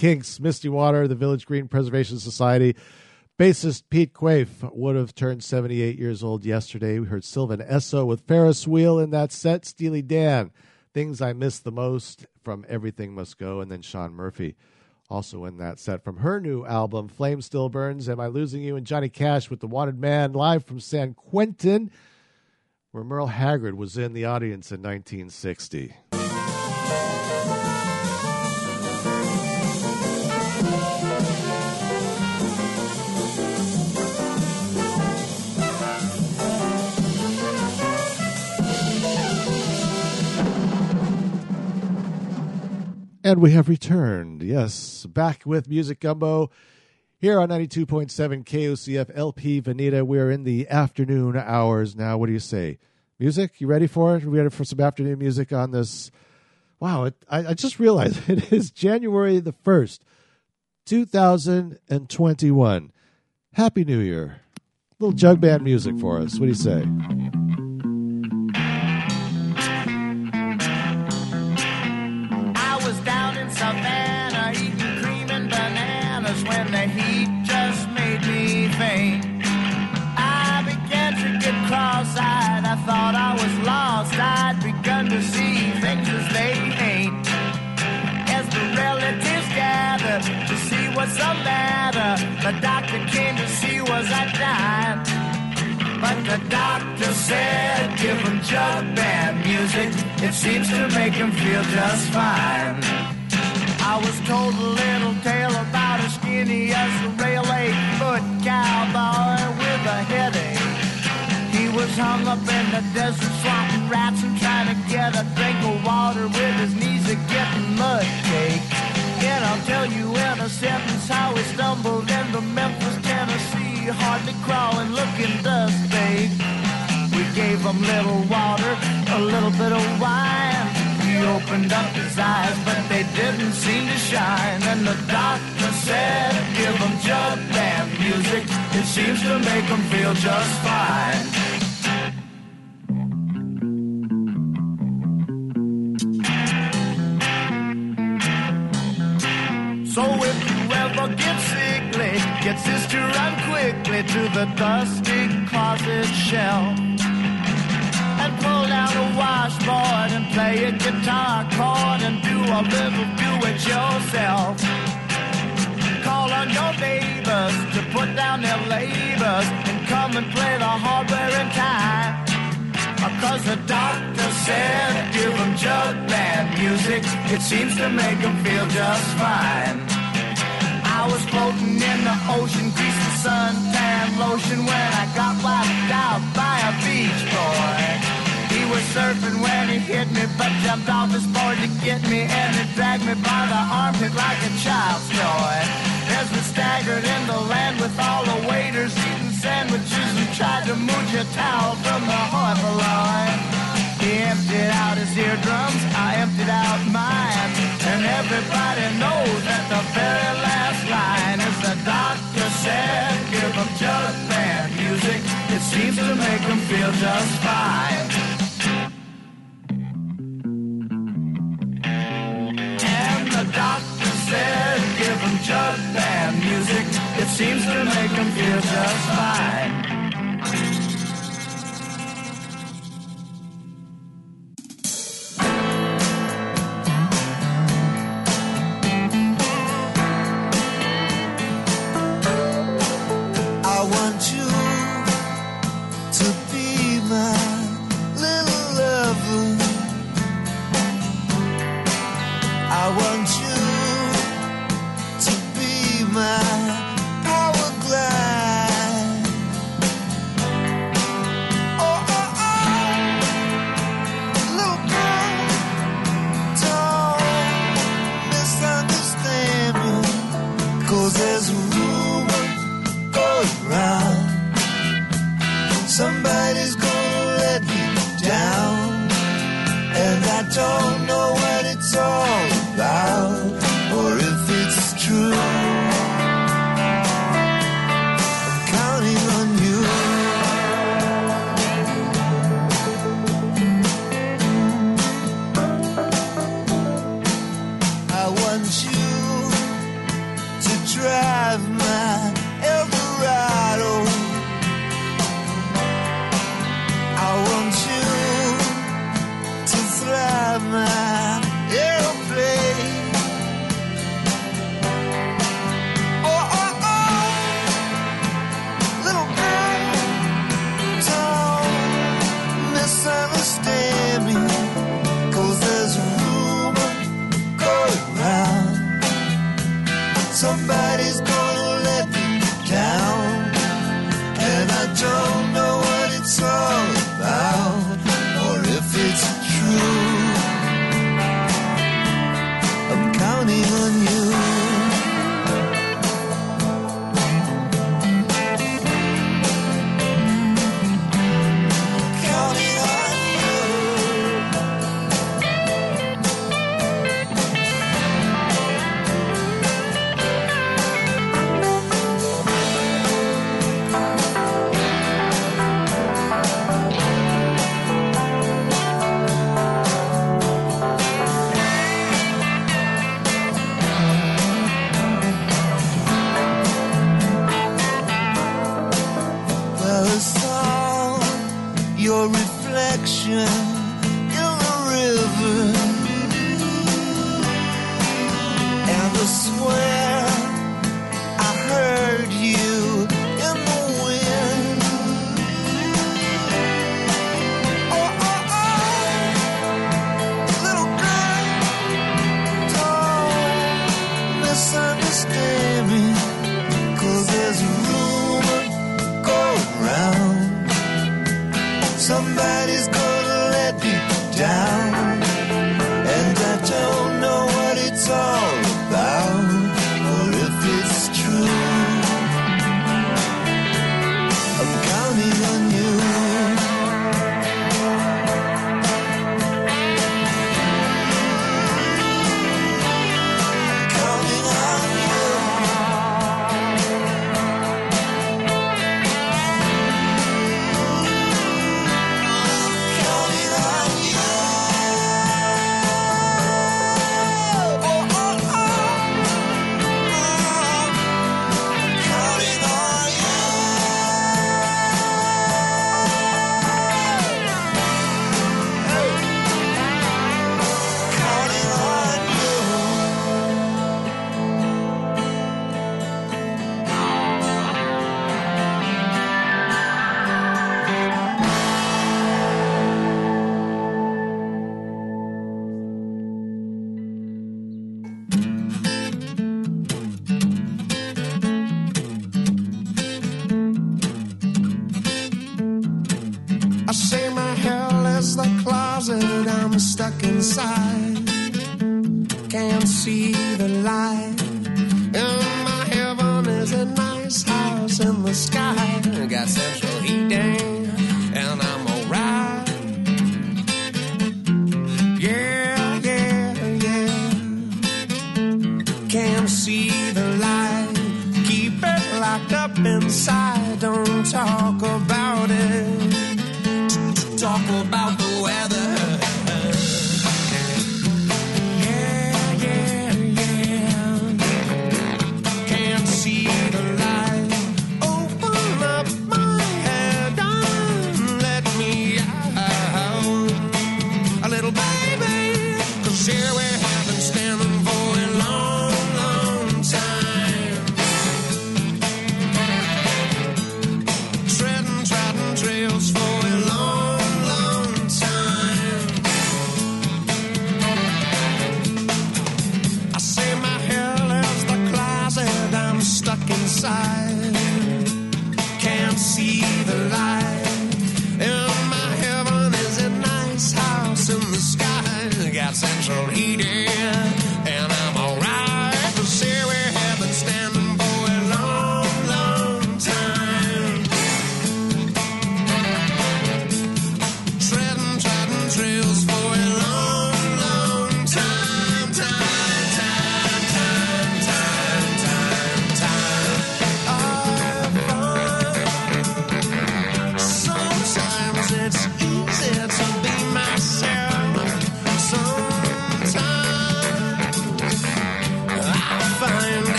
Kinks, Misty Water, the Village Green Preservation Society. Bassist Pete Quaife would have turned 78 years old yesterday. We heard Sylvan Esso with Ferris Wheel in that set. Steely Dan, Things I Miss the Most from Everything Must Go. And then Shaun Murphy also in that set from her new album, Flame Still Burns. Am I Losing You? And Johnny Cash with The Wanted Man live from San Quentin, where Merle Haggard was in the audience in 1960. And we have returned. Yes, back with Music Gumbo here on 92.7 KOCF LP Veneta. We're in the afternoon hours now. What do you say? Music? You ready for it? Are we ready for some afternoon music on this? Wow, it, I, I just realized it is January the 1st, 2021. Happy New Year. little jug band music for us. What do you say? Thought I was lost. I'd begun to see things as they ain't. As the relatives gathered to see what's the matter, the doctor came to see was I dying. But the doctor said, give him jug band music. It seems to make him feel just fine. I was told a little tale about a skinny as a rail eight foot cowboy with a headache. Was hung up in the desert swatting rats and trying to get a drink of water with his knees a getting mud caked. And I'll tell you in a sentence how he stumbled into Memphis, Tennessee, hardly crawling, looking dust baked. We gave him little water, a little bit of wine. He opened up his eyes, but they didn't seem to shine. And the doctor said, give him jug band music. It seems to make him feel just fine. So if you ever get sickly, get sister run quickly to the dusty closet shelf. And pull down a washboard and play a guitar chord and do a little do it yourself. Call on your neighbors to put down their labors and come and play the hardware in time. Cause the doctor said, give them jug band music. It seems to make them feel just fine. I was floating in the ocean, greased the suntan lotion when I got wiped out by a beach boy. He was surfing when he hit me, but jumped off his board to get me, and he dragged me by the armpit like a child's toy. As we staggered in the land with all the waiters sandwiches and tried to mooch a towel from the hoi polloi. He emptied out his eardrums, I emptied out mine, and everybody knows that the very last line is the doctor said, give him jug band music. It seems to make him feel just fine. Seems to make him feel just fine.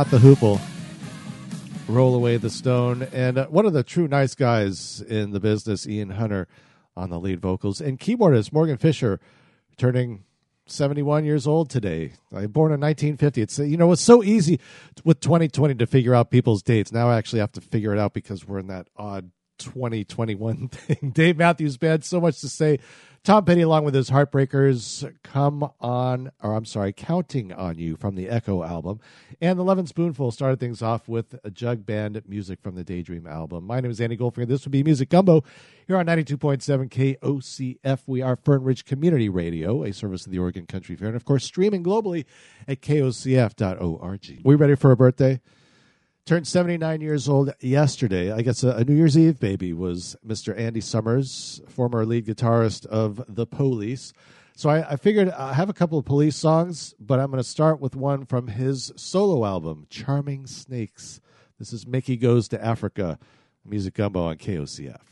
Mott the Hoople. Roll away the stone, and uh, one of the true nice guys in the business, Ian Hunter, on the lead vocals, and keyboardist Morgan Fisher, turning 71 years old today. I born in 1950. It's you know it's so easy with 2020 to figure out people's dates. Now I actually have to figure it out because we're in that odd 2021 thing. Dave Matthews Band, so much to say. Tom Petty, along with his Heartbreakers, come on, or I'm sorry, counting on you from the Echo album, and the Lovin' Spoonful started things off with a jug band music from the Daydream album. My name is Andy Goldfinger. This would be Music Gumbo here on 92.7 KOCF. We are Fern Ridge Community Radio, a service of the Oregon Country Fair, and of course streaming globally at kocf.org. We ready for a birthday? Turned 79 years old yesterday. I guess a, a, New Year's Eve baby was Mr. Andy Summers, former lead guitarist of The Police. So I, I figured I have a couple of police songs, but I'm going to start with one from his solo album, Charming Snakes. This is Mickey Goes to Africa, Music Gumbo on KOCF.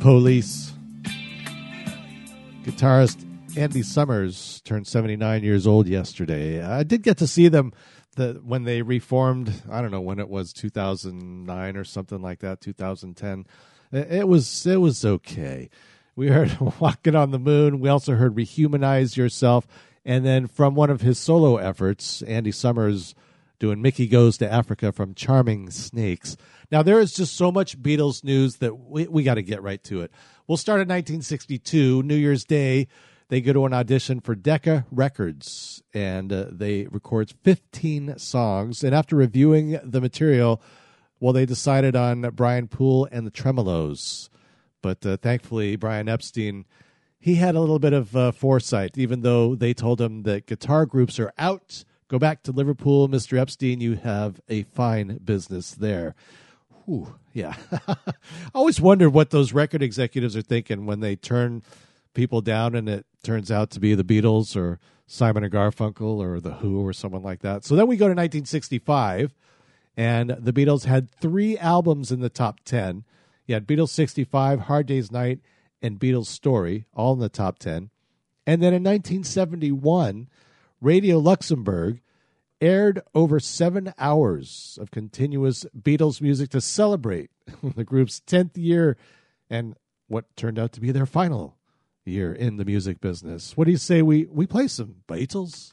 Police. Guitarist Andy Summers turned 79 years old yesterday. I did get to see them the when they reformed. I don't know when it was 2009 or something like that, 2010. It was it was okay. We heard Walking on the Moon. We also heard Rehumanize Yourself. And then from one of his solo efforts, Andy Summers doing Mickey Goes to Africa from Charming Snakes. Now, there is just so much Beatles news that we, we got to get right to it. We'll start in 1962, New Year's Day. They go to an audition for Decca Records and uh, they record 15 songs. And after reviewing the material, well, they decided on Brian Poole and the Tremeloes. But uh, thankfully, Brian Epstein, he had a little bit of uh, foresight, even though they told him that guitar groups are out. Go back to Liverpool, Mr. Epstein. You have a fine business there. Whew, yeah. I always wondered what those record executives are thinking when they turn people down and it turns out to be the Beatles or Simon and Garfunkel or The Who or someone like that. So then we go to 1965, and the Beatles had three albums in the top 10. You had Beatles 65, Hard Day's Night, and Beatles Story, all in the top 10. And then in 1971, Radio Luxembourg aired over seven hours of continuous Beatles music to celebrate the group's 10th year and what turned out to be their final year in the music business. What do you say we, we play some Beatles?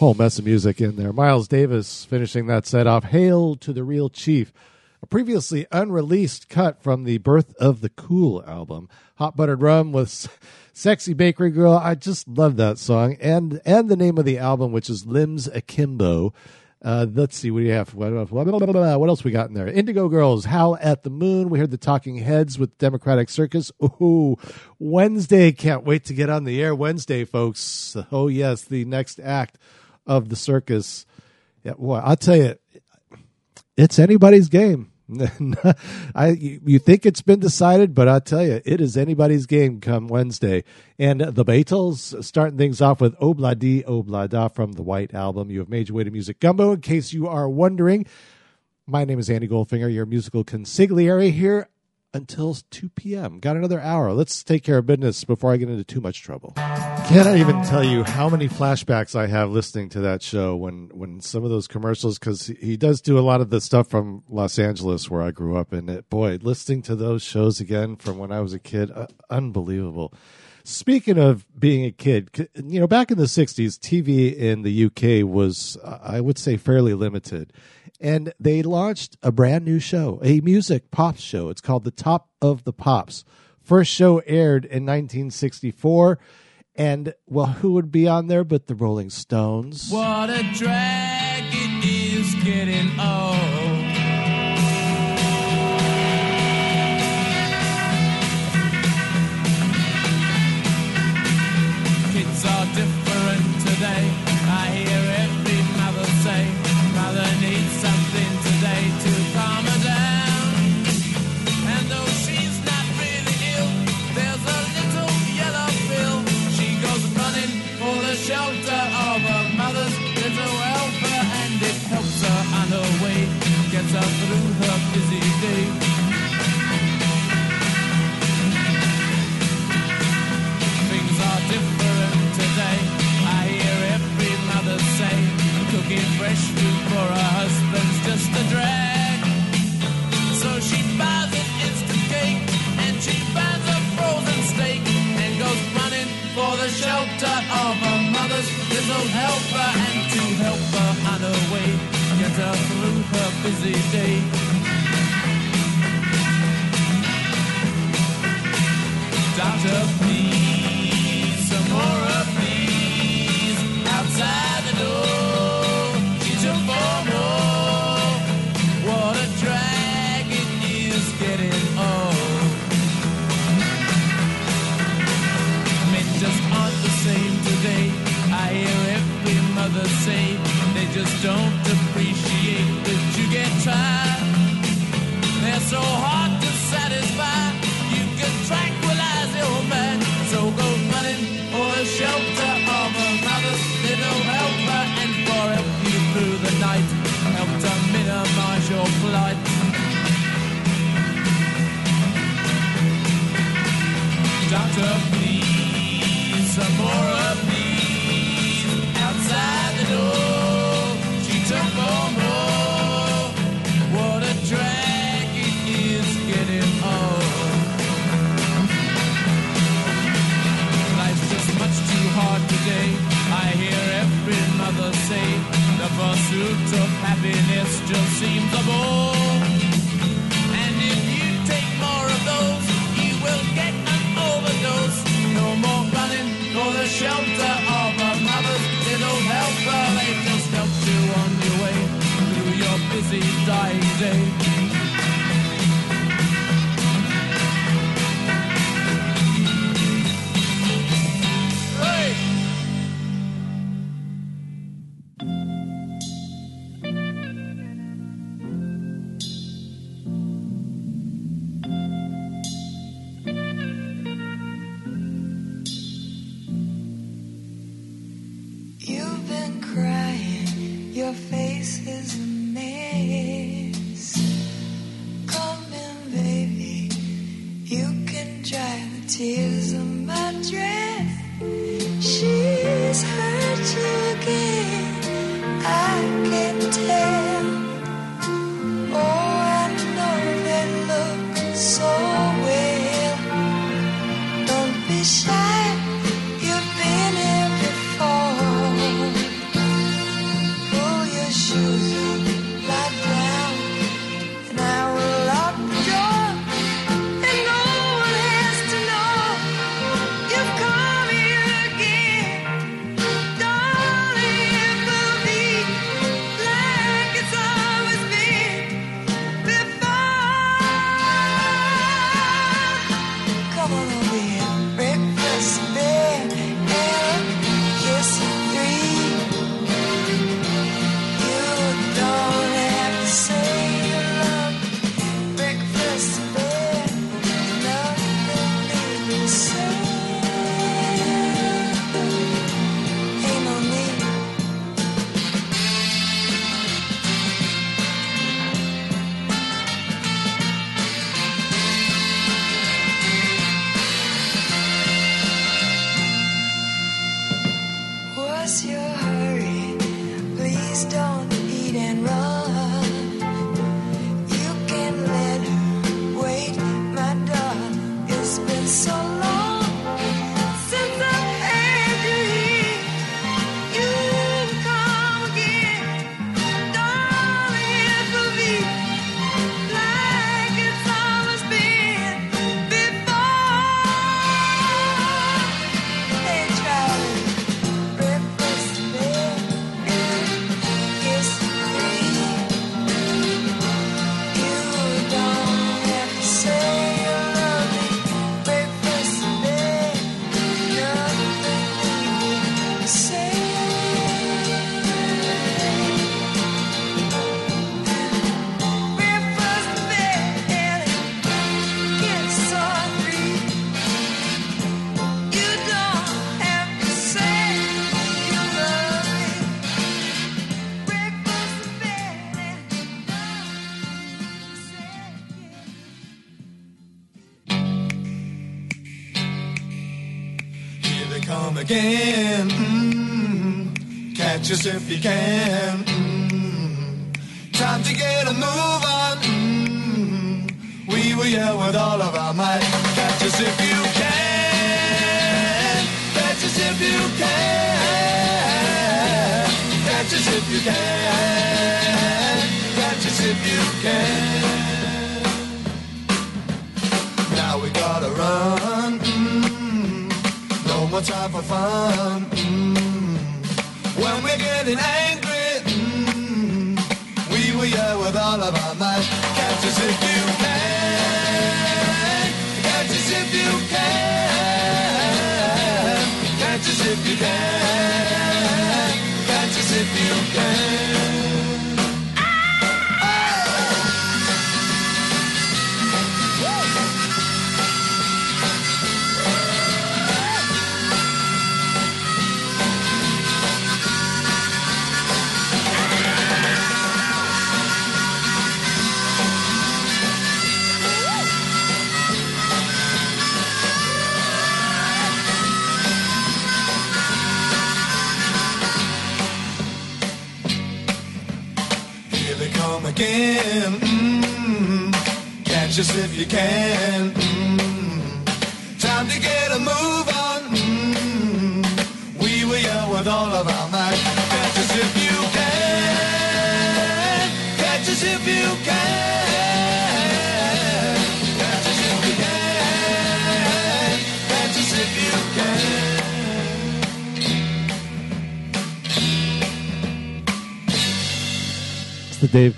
Whole mess of music in there. Miles Davis finishing that set off. Hail to the Real Chief. A previously unreleased cut from the Birth of the Cool album. Hot Buttered Rum with Sexy Bakery Girl. I just love that song. And and the name of the album, which is Limbs Akimbo. Uh, let's see, what do you have? What, else we got in there? Indigo Girls, Howl at the Moon. We heard the Talking Heads with Democratic Circus. Ooh, Wednesday. Can't wait to get on the air Wednesday, folks. Oh, yes, the next act of the circus. Yeah, boy, I'll tell you, it's anybody's game. I you think it's been decided, but I tell you, it is anybody's game come Wednesday. And the Beatles starting things off with oh Obladi Oblada oh from the White Album. You have made your way to Music Gumbo. In case you are wondering, my name is Andy Goldfinger, your musical consigliere here until 2 p.m. Got another hour. Let's take care of business before I get into too much trouble. Cannot even tell you how many flashbacks I have listening to that show when, when some of those commercials, because he does do a lot of the stuff from Los Angeles where I grew up. And it, boy, listening to those shows again from when I was a kid, uh, unbelievable. Speaking of being a kid, you know, back in the 60s, TV in the UK was, uh, I would say, fairly limited. And they launched a brand new show, a music pop show. It's called The Top of the Pops. First show aired in 1964. And, well, who would be on there but the Rolling Stones? What a drag it is getting old. Kids are different mother's little helper and to help her on her way, get her through her busy day. Doctor, please, tears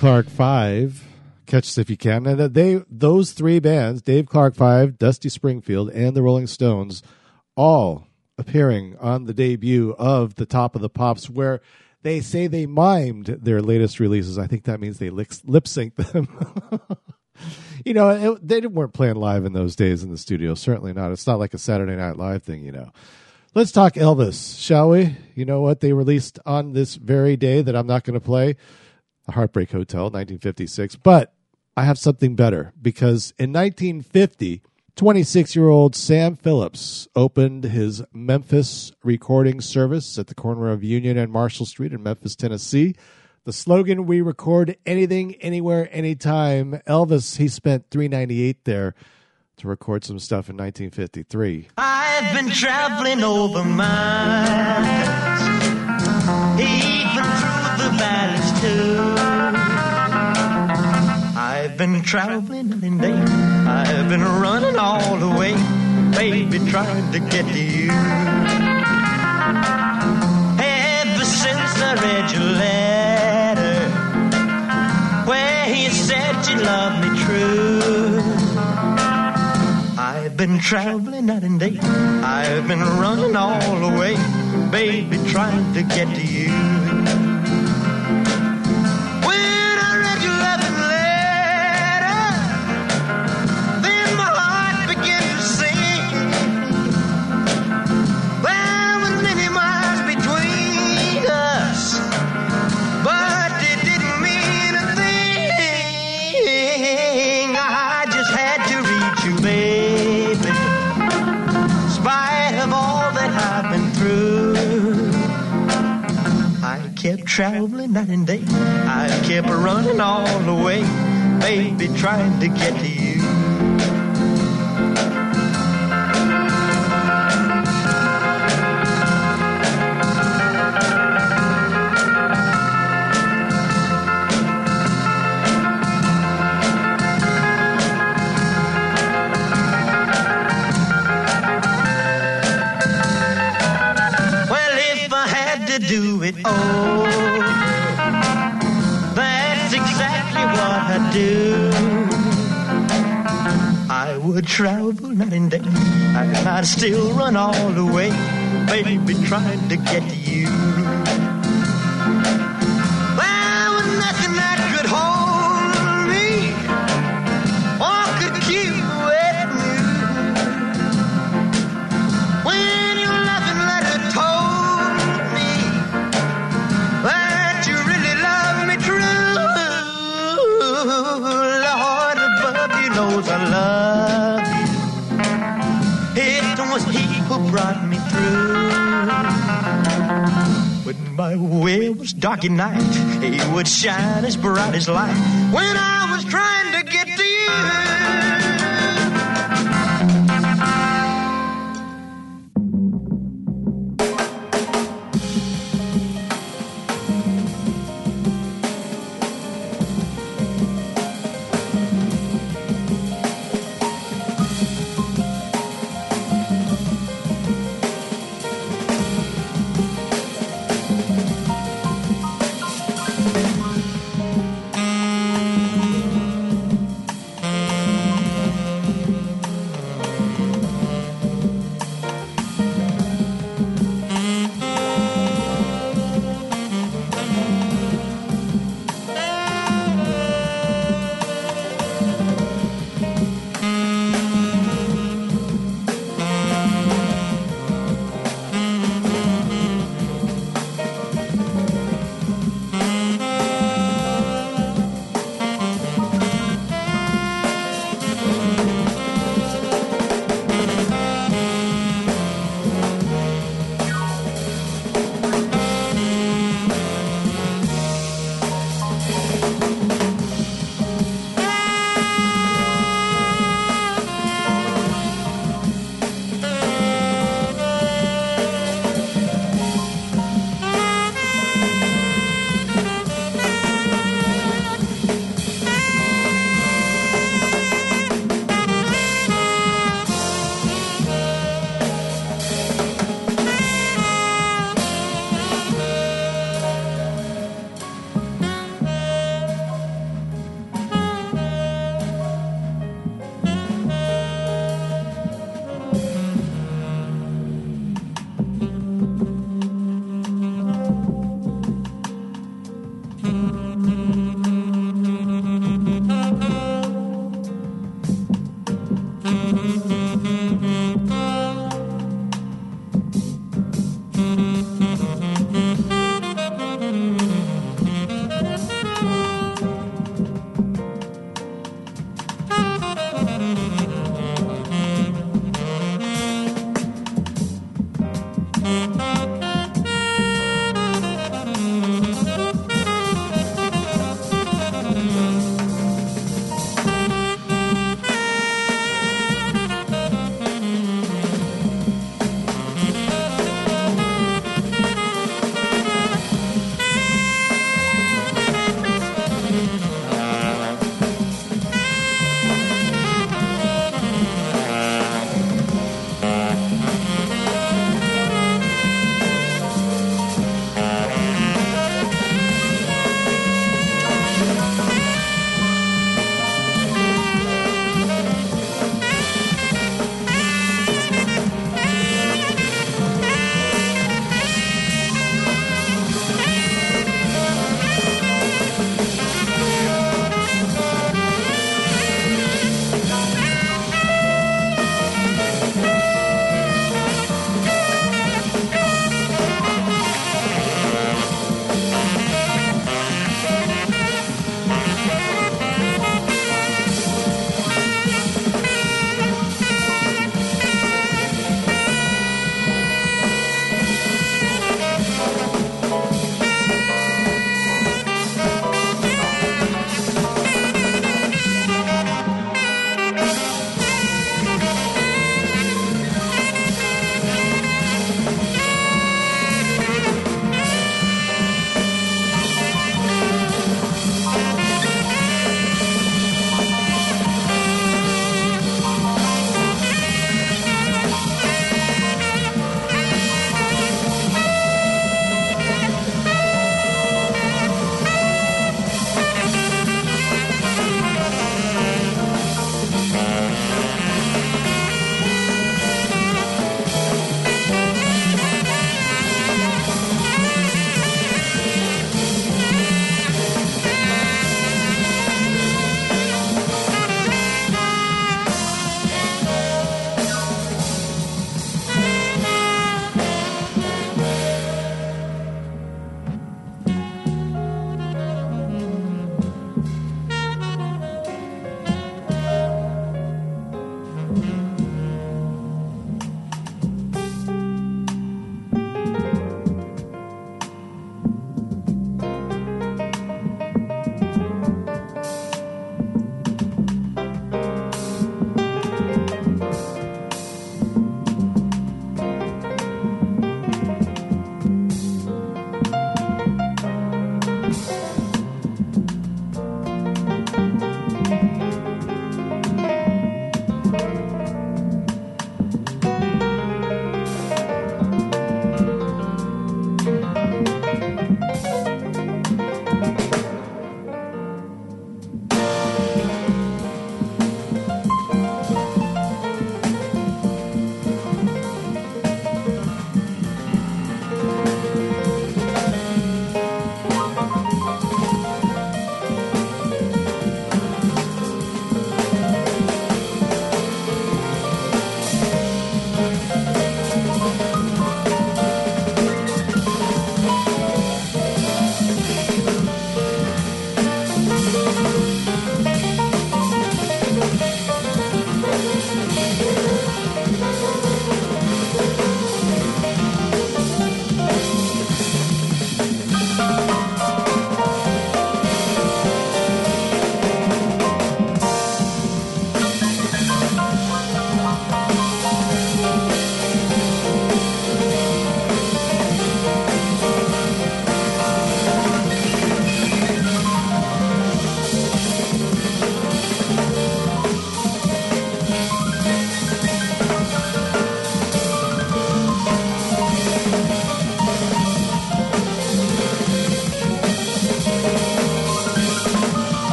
Clark Five. Catch us if you can. And that they those three bands, Dave Clark Five, Dusty Springfield, and the Rolling Stones, all appearing on the debut of the Top of the Pops, where they say they mimed their latest releases. I think that means they lip synced them. you know, it, they didn't weren't playing live in those days in the studio. Certainly not. It's not like a Saturday Night Live thing, you know. Let's talk Elvis, shall we? You know what they released on this very day that I'm not going to play? The Heartbreak Hotel, 1956. But I have something better because in 1950, 26 year old Sam Phillips opened his Memphis recording service at the corner of Union and Marshall Street in Memphis, Tennessee. The slogan, We record anything, anywhere, anytime. Elvis, he spent 398 there to record some stuff in 1953. I've been traveling over miles, even through too. I've been traveling and day. I've been running all the way, baby, trying to get to you. Ever since I read your letter, where you said you loved me true. I've been traveling night and day. I've been running all the way, baby, trying to get to you. Kept traveling night and day. I kept running all the way, baby, trying to get to you. Do it, oh, that's exactly what I'd do. I would travel night and day, and I'd still run all the way, baby, trying to get you. When my way was dark at night, He would shine as bright as light. When I was trying to get to you.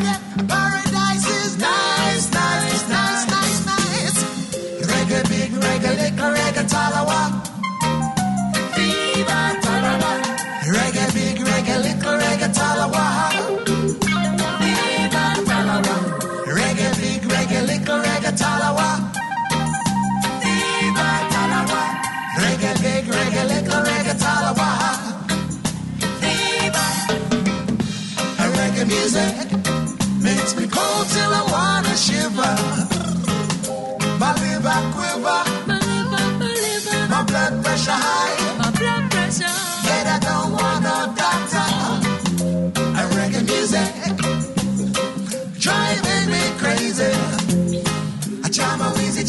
Yeah.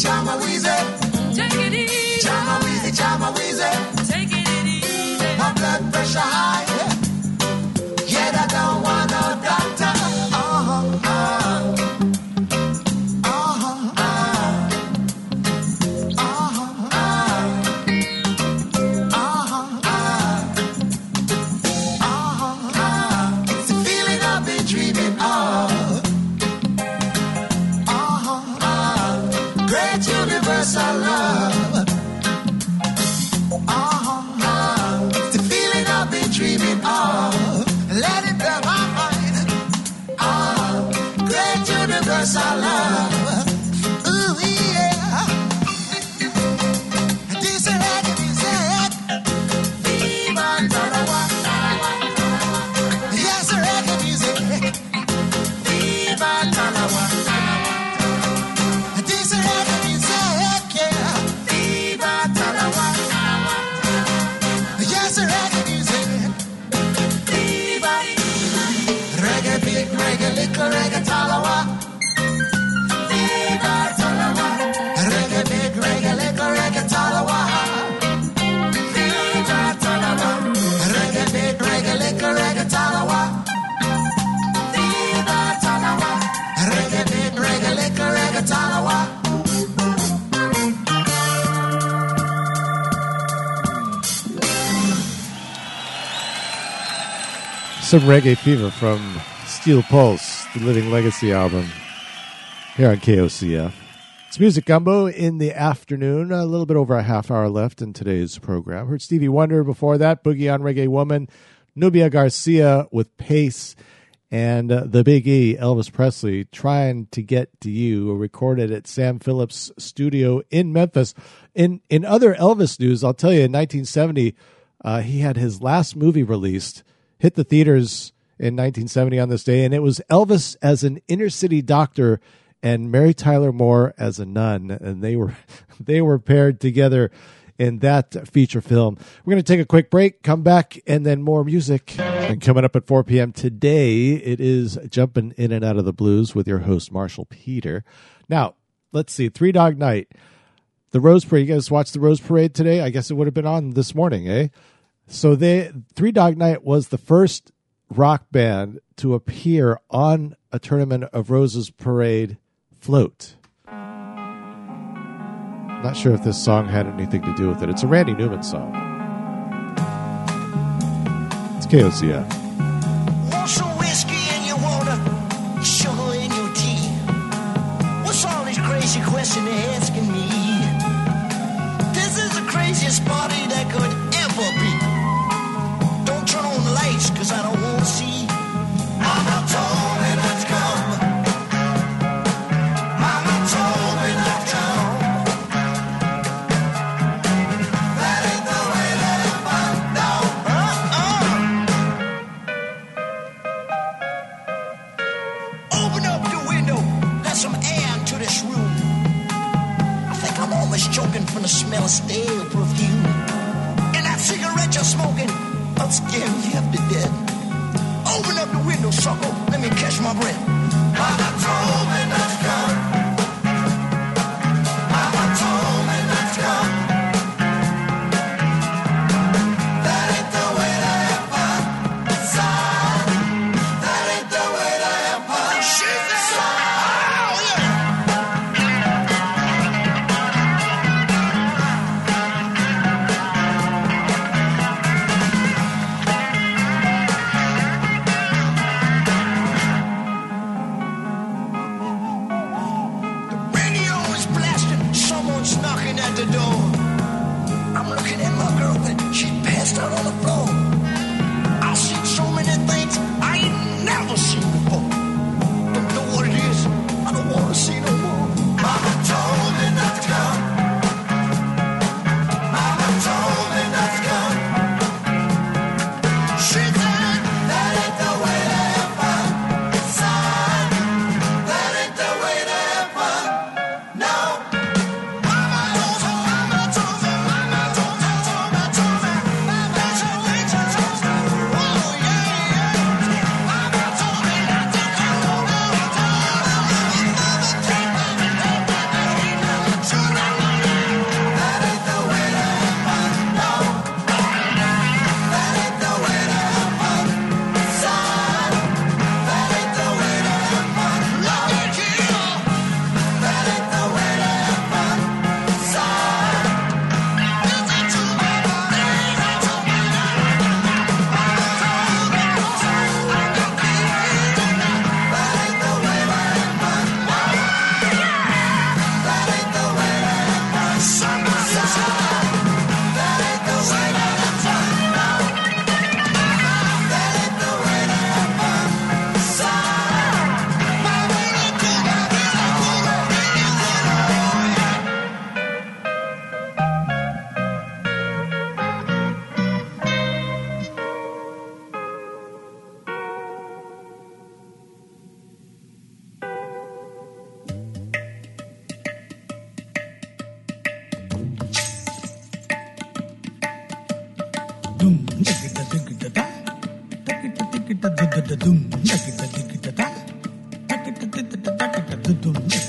Chama wheezy. Take it easy. Chama wheezy, chama wheezy. Take it easy. My blood pressure high. Some reggae fever from Steel Pulse, the Living Legacy album, here on KOCF. It's Music Gumbo in the afternoon. A little bit over a half hour left in today's program. Heard Stevie Wonder before that, Boogie on Reggae Woman, Nubia Garcia with Pace, and uh, the Big E, Elvis Presley, trying to get to you, recorded at Sam Phillips' studio in Memphis. In in other Elvis news, I'll tell you, in 1970, uh, he had his last movie released, hit the theaters in 1970 on this day, and it was Elvis as an inner city doctor and Mary Tyler Moore as a nun, and they were they were paired together in that feature film. We're going to take a quick break, come back, and then more music. And coming up at 4 p.m. today, it is jumping in and out of the blues with your host Marshall Peter. Now, let's see, Three Dog Night, the Rose Parade. You guys watched the Rose Parade today? I guess it would have been on this morning, eh? So they Three Dog Night was the first rock band to appear on a Tournament of Roses parade float. Not sure if this song had anything to do with it. It's a Randy Newman song. It's KOCF. They're asking me? This is the craziest party that could my breath. Truth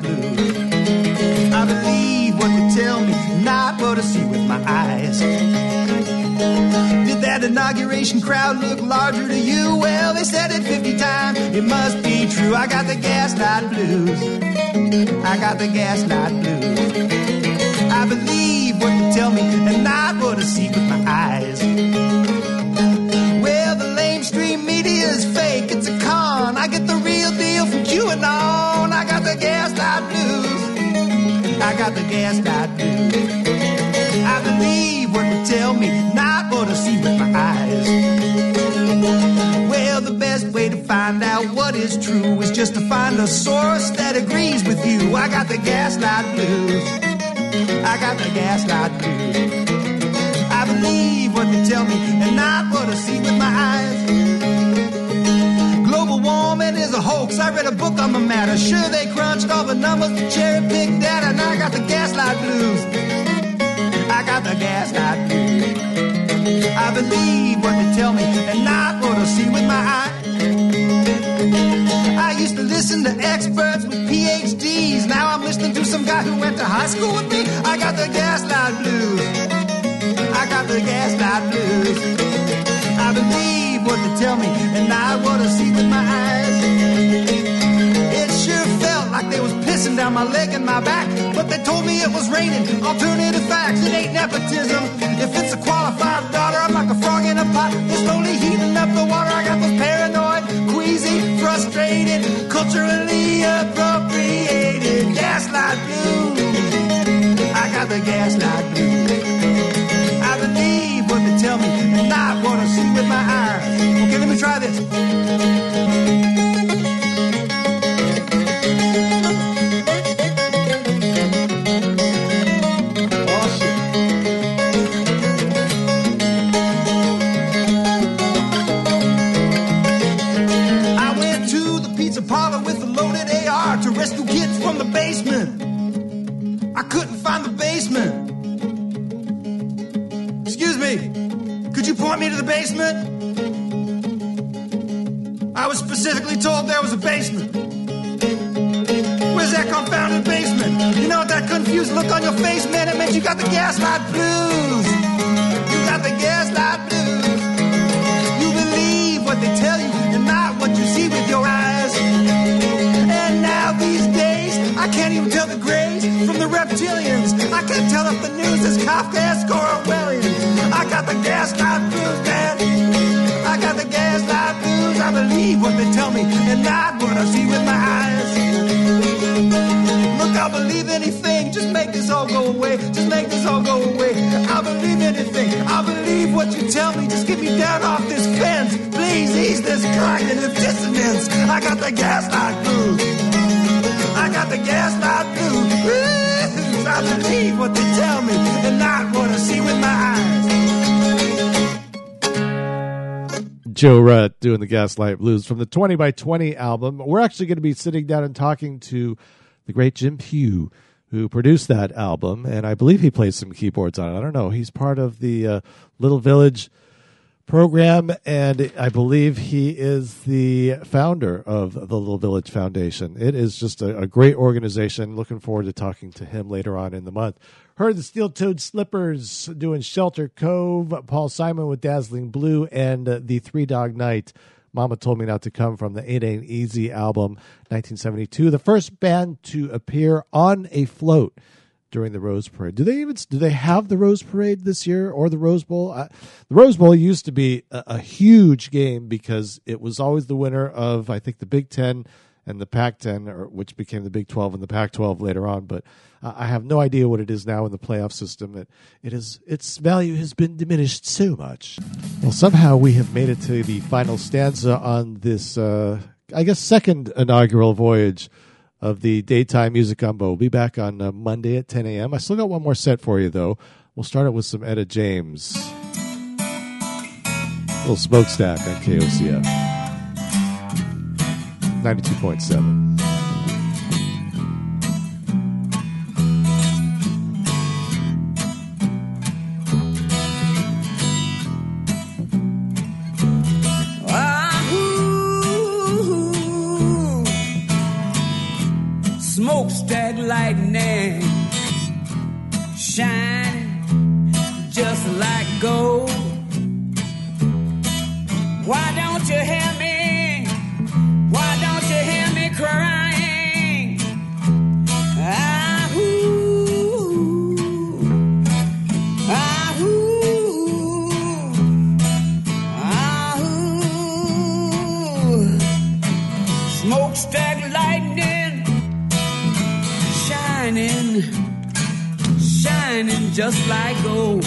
blues. I believe what they tell me, not what I see with my eyes. Did that inauguration crowd look larger to you? Well, they said it 50 times. It must be true. I got the gaslight blues. I got the gaslight blues. I believe what they tell me and not what I see with my eyes. Well, the lamestream media is fake. It's a con. I get the real deal from QAnon. The gaslight blues. I got the gaslight blues. I believe what they tell me, not what I see with my eyes. Well, the best way to find out what is true is just to find a source that agrees with you. I got the gaslight blues. I got the gaslight blues. I believe what they tell me and not what I see with my eyes. Is a hoax. I read a book on the matter. Sure, they crunched all the numbers, cherry picked data, and I got the gaslight blues. I got the gaslight blues. I believe what they tell me and not what I see with my eyes. I used to listen to experts with PhDs. Now I'm listening to some guy who went to high school with me. I got the gaslight blues. I got the gaslight blues. I believe what they tell me and not what I see with my eyes. It sure felt like they was pissing down my leg and my back, but they told me it was raining. Alternative facts, it ain't nepotism. If it's a qualified daughter, I'm like a frog in a pot. They're slowly heating up the water. I got those paranoid, queasy, frustrated, culturally appropriated gaslight blues. I got the gaslight blues. Tell me and not what I see with my eyes. Okay, let me try this. Basement? I was specifically told there was a basement. Where's that confounded basement? You know that confused look on your face, man? It meant you got the gaslight blues. You got the gaslight blues. You believe what they tell you and not what you see with your eyes. And now these days, I can't even tell the grays from the reptilians. I can't tell if the news is Kafkaesque or Orwellian. I got the gaslight blues, man. Believe what they tell me and not what I see with my eyes. Look, I'll believe anything. Just make this all go away. Just make this all go away. I'll believe anything. I'll believe what you tell me. Just get me down off this fence. Please ease this cognitive dissonance. I got the gaslight blues. I got the gaslight blues. I believe what they tell me and not what I see with my eyes. Joe Rutt doing the Gaslight Blues from the 20 by 20 album. We're actually going to be sitting down and talking to the great Jim Pugh, who produced that album, and I believe he plays some keyboards on it. I don't know. He's part of the uh, Little Village program, and I believe he is the founder of the Little Village Foundation. It is just a, a great organization. Looking forward to talking to him later on in the month. Heard the Steel Toed Slippers doing Shelter Cove, Paul Simon with Dazzling Blue, and the Three Dog Night. Mama told me not to come from the It Ain't Easy album, 1972. The first band to appear on a float during the Rose Parade. Do they even do they have the Rose Parade this year or the Rose Bowl? The Rose Bowl used to be a, a huge game because it was always the winner of I think the Big Ten and the Pac-10, or which became the Big 12 and the Pac-12 later on. But uh, I have no idea what it is now in the playoff system. It it is its value has been diminished so much. Well, somehow we have made it to the final stanza on this, uh, I guess, second inaugural voyage of the daytime music gumbo. We'll be back on uh, Monday at 10 a.m. I still got one more set for you though. We'll start it with some Etta James. little smokestack on KOCF. 92.7. shining just like gold. Why don't you hear just like gold.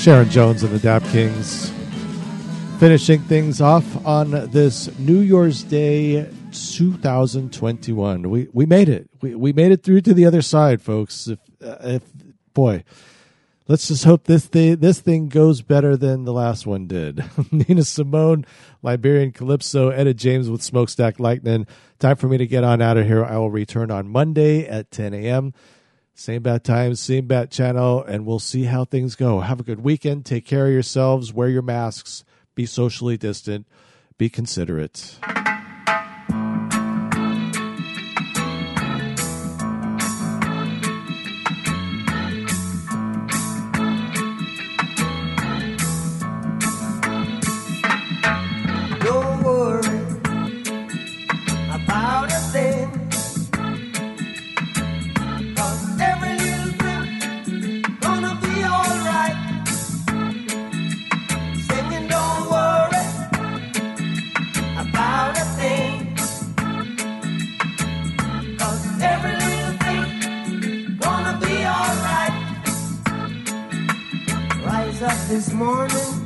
Sharon Jones and the Dap Kings finishing things off on this New Year's Day 2021. We we made it. We we made it through to the other side, folks. If uh, if boy, let's just hope this thing, this thing goes better than the last one did. Nina Simone, Liberian Calypso, Etta James with Smokestack Lightning. Time for me to get on out of here. I will return on Monday at 10 a.m. Same bad time, same bad channel, and we'll see how things go. Have a good weekend. Take care of yourselves. Wear your masks. Be socially distant. Be considerate. this morning.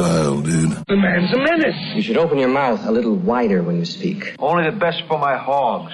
style, dude. The man's a menace. You should open your mouth a little wider when you speak. Only the best for my hogs.